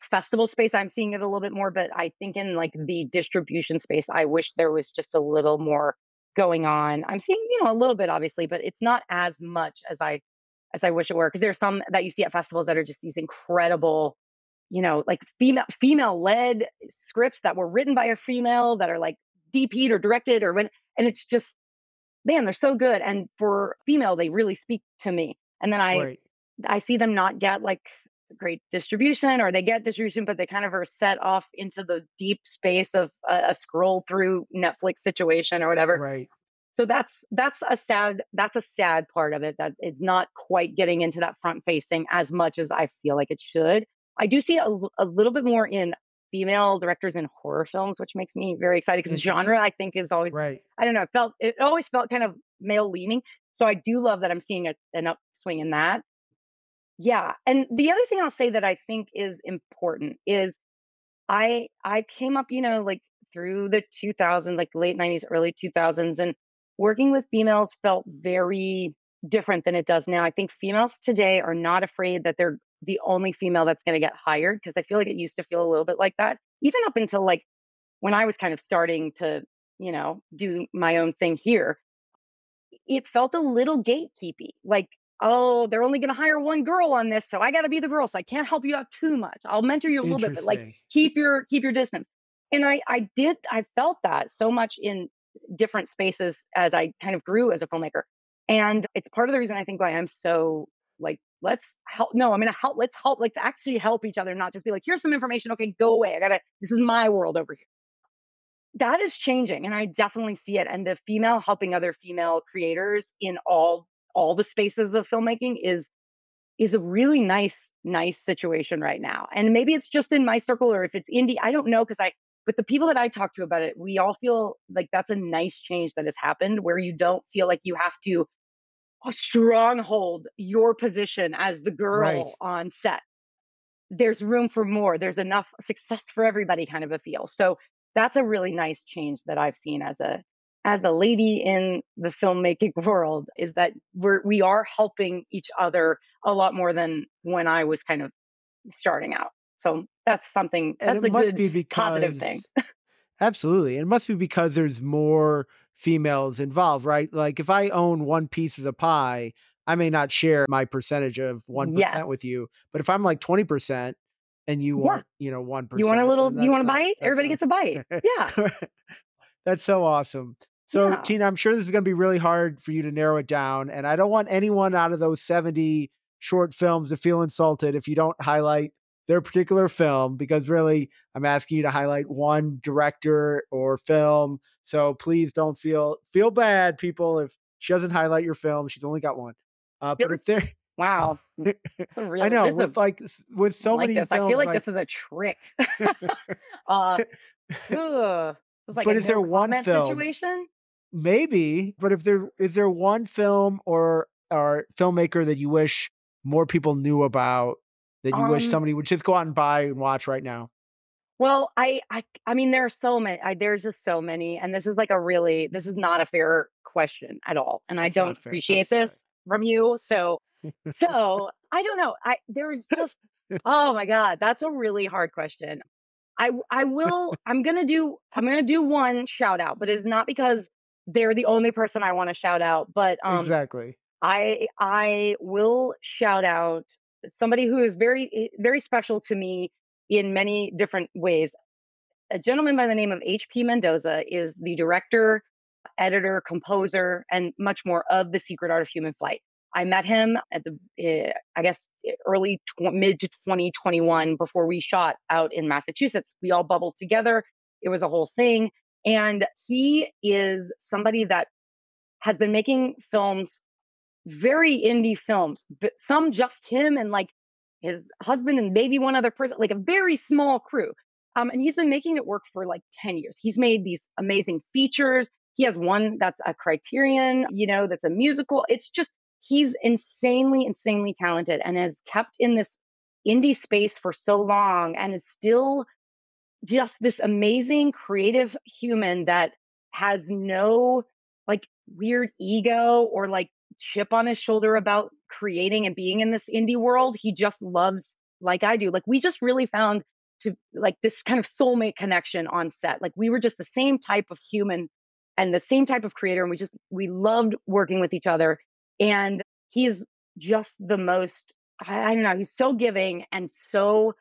festival space I'm seeing it a little bit more but I think in like the distribution space I wish there was just a little more going on. I'm seeing, you know, a little bit obviously, but it's not as much as I as I wish it were because there's some that you see at festivals that are just these incredible you know, like female female led scripts that were written by a female that are like DP'd or directed or when and it's just man, they're so good. And for female, they really speak to me. And then I Right. I see them not get like great distribution or they get distribution, but they kind of are set off into the deep space of a, a scroll through Netflix situation or whatever. Right. So that's that's a sad that's a sad part of it that it's not quite getting into that front facing as much as I feel like it should. I do see a, a little bit more in female directors in horror films, which makes me very excited because the genre I think is always Right. I don't know, it felt it always felt kind of male leaning. So I do love that I'm seeing a, an upswing in that. Yeah. And the other thing I'll say that I think is important is I I came up, you know, like through the 2000s, like late 90s, early 2000s, and working with females felt very different than it does now. I think females today are not afraid that they're the only female that's going to get hired because I feel like it used to feel a little bit like that, even up until like when I was kind of starting to, you know, do my own thing here. It felt a little gatekeepy, like, oh, they're only going to hire one girl on this, so I got to be the girl, so I can't help you out too much. I'll mentor you a little bit, but like keep your keep your distance. And I I did I felt that so much in different spaces as I kind of grew as a filmmaker. And it's part of the reason I think why I'm so like let's help no i'm gonna help let's help let's actually help each other not just be like here's some information okay go away i gotta this is my world over here. That is changing and i definitely see it and the female helping other female creators in all all the spaces of filmmaking is is a really nice nice situation right now and maybe it's just in my circle or if it's indie i don't know because i but the people that i talk to about it we all feel like that's a nice change that has happened where you don't feel like you have to stronghold your position as the girl Right. on set there's room for more there's enough success for everybody kind of a feel so that's a really nice change that i've seen as a as a lady in the filmmaking [LAUGHS] world is that we're we are helping each other a lot more than when i was kind of starting out so that's something And that's it a must good be because positive thing Absolutely. It must be because there's more females involved, right? Like if I own one piece of the pie, I may not share my percentage of 1% yeah with you, but if I'm like 20% and you yeah want, you know, 1%, you want a little you want a not bite everybody not gets a bite [LAUGHS] yeah That's so awesome. So, yeah Tina, I'm sure this is going to be really hard for you to narrow it down. And I don't want anyone out of those 70 short films to feel insulted if you don't highlight their particular film, because really, I'm asking you to highlight one director or film. So please don't feel feel bad, people, if she doesn't highlight your film. She's only got one. Uh, but Yep. if there, wow [LAUGHS] a I really know is a with like with so like many this. I feel like like this is a trick. [LAUGHS] [LAUGHS] uh, ugh. It's like but is there one film situation. Maybe, but if there is there one film or or filmmaker that you wish more people knew about that you wish Um, somebody would just go out and buy and watch right now? well, I, I, I mean, there are so many. I, there's just so many, and this is like a really, this is not a fair question at all, and I don't appreciate this from you. So, [LAUGHS] so I don't know. I there's just, oh my god, that's a really hard question. I I will I'm gonna do I'm gonna do one shout out, but it's not because they're the only person I want to shout out. But um exactly. I I will shout out somebody who is very eh, very special to me in many different ways. a gentleman by the name of H.P. Mendoza is the director, editor, composer, and much more of The Secret Art of Human Flight. I met him at the, uh, I guess, early tw- mid 2021 before we shot out in Massachusetts. We all bubbled together. It was a whole thing. And he is somebody that has been making films, very indie films, but some just him and like his husband and maybe one other person, like a very small crew. Um, and he's been making it work for like 10 years. He's made these amazing features. He has one that's a criterion, you know, that's a musical. It's just, he's insanely, insanely talented and has kept in this indie space for so long and is still just this amazing creative human that has no like weird ego or like chip on his shoulder about creating and being in this indie world. He just loves like I do. Like we just really found to like this kind of soulmate connection on set. Like we were just the same type of human and the same type of creator and we just we loved working with each other and he's just the most I, I don't know, he's so giving and so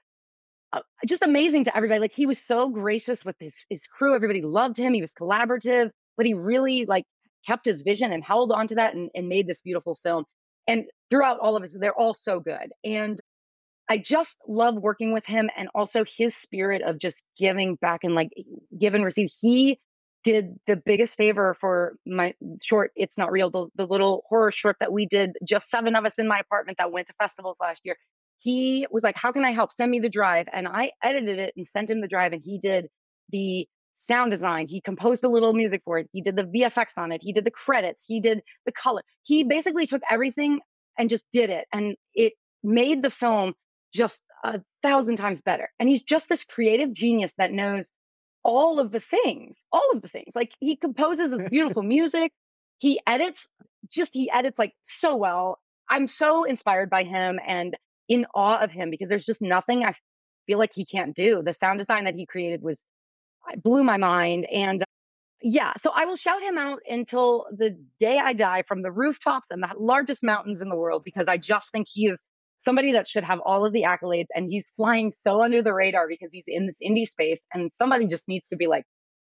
uh, just amazing to everybody. Like he was so gracious with his his crew. Everybody loved him. He was collaborative, but he really like kept his vision and held on to that and, and made this beautiful film. And throughout all of us, they're all so good. And I just love working with him and also his spirit of just giving back and like give and receive. He did the biggest favor for my short it's not real the, the little horror short that we did just seven of us in my apartment that went to festivals last year he was like, How can I help? Send me the drive. And I edited it and sent him the drive, and he did the sound design. He composed a little music for it. He did the VFX on it. He did the credits. He did the color. He basically took everything and just did it. And it made the film just a thousand times better. And he's just this creative genius that knows all of the things, all of the things. Like he composes this [LAUGHS] beautiful music. He edits, just he edits like so well. I'm so inspired by him. And in awe of him because there's just nothing I feel like he can't do. The sound design that he created was blew my mind and uh, yeah, so I will shout him out until the day I die from the rooftops and the largest mountains in the world because I just think he is somebody that should have all of the accolades and he's flying so under the radar because he's in this indie space and somebody just needs to be like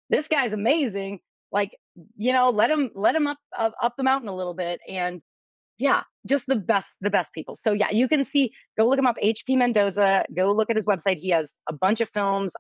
this guy's amazing like you know let him let him up up, up the mountain a little bit and yeah, just the best, the best people. So yeah, you can see, go look him up, HP Mendoza. Go look at his website. He has a bunch of films.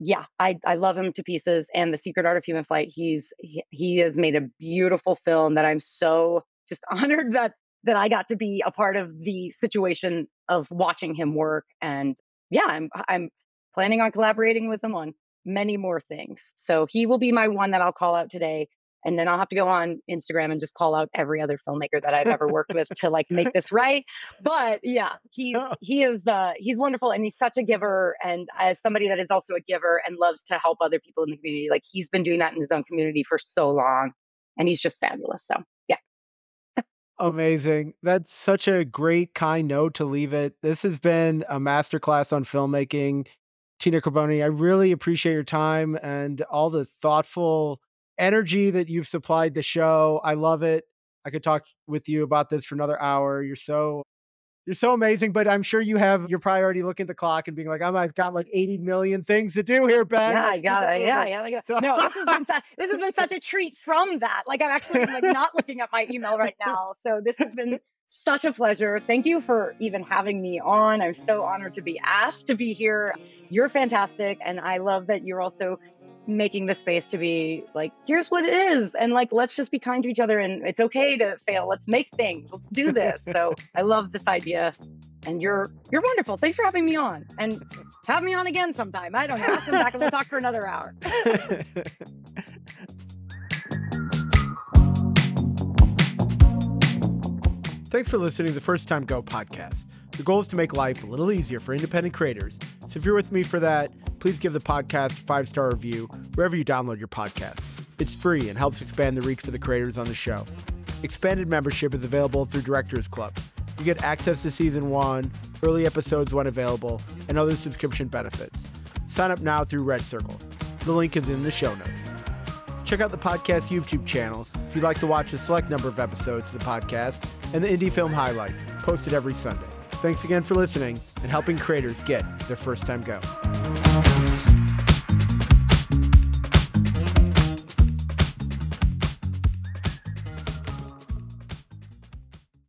Yeah, I I love him to pieces. And The Secret Art of Human Flight. He's he, he has made a beautiful film that I'm so just [LAUGHS] honored that that I got to be a part of the situation of watching him work. And yeah, I'm I'm planning on collaborating with him on many more things. So he will be my one that I'll call out today and then I'll have to go on Instagram and just call out every other filmmaker that I've ever worked with to like make this right. But yeah, he's [LAUGHS] he is uh he's wonderful and he's such a giver and as somebody that is also a giver and loves to help other people in the community, like he's been doing that in his own community for so long and he's just fabulous. So yeah. Amazing. That's such a great kind note to leave it. This has been a masterclass on filmmaking. Tina Carbone, I really appreciate your time and all the thoughtful energy that you've supplied the show. I love it. I could talk with you about this for another hour. You're so you're so amazing, but I'm sure you have your priority looking at the clock and being like, oh, I've got like 80 million things to do here, Ben. Yeah, I got it. Yeah, yeah, [LAUGHS] yeah. No, this has been su- this has been such a treat from that. Like I'm actually like not looking at my email right [LAUGHS] now. So this has been such a pleasure. Thank you for even having me on. I'm so honored to be asked to be here. You're fantastic. And I love that you're also making the space to be like, here's what it is. And like, let's just be kind to each other and it's okay to fail. Let's make things. Let's do this. so [LAUGHS] I love this idea. And you're you're wonderful. Thanks for having me on. And have me on again sometime. I don't know. I'll come back and we'll talk for another hour. [LAUGHS] Thanks for listening to the First Time Go podcast. The goal is to make life a little easier for independent creators. So if you're with me for that, please give the podcast a five star review wherever you download your podcast. It's free and helps expand the reach for the creators on the show. Expanded membership is available through Directors Club. You get access to season one, early episodes when available, and other subscription benefits. Sign up now through Red Circle. The link is in the show notes. Check out the podcast YouTube channel if you'd like to watch a select number of episodes of the podcast and the Indie Film Highlight, posted every Sunday. Thanks again for listening and helping creators get their first time go.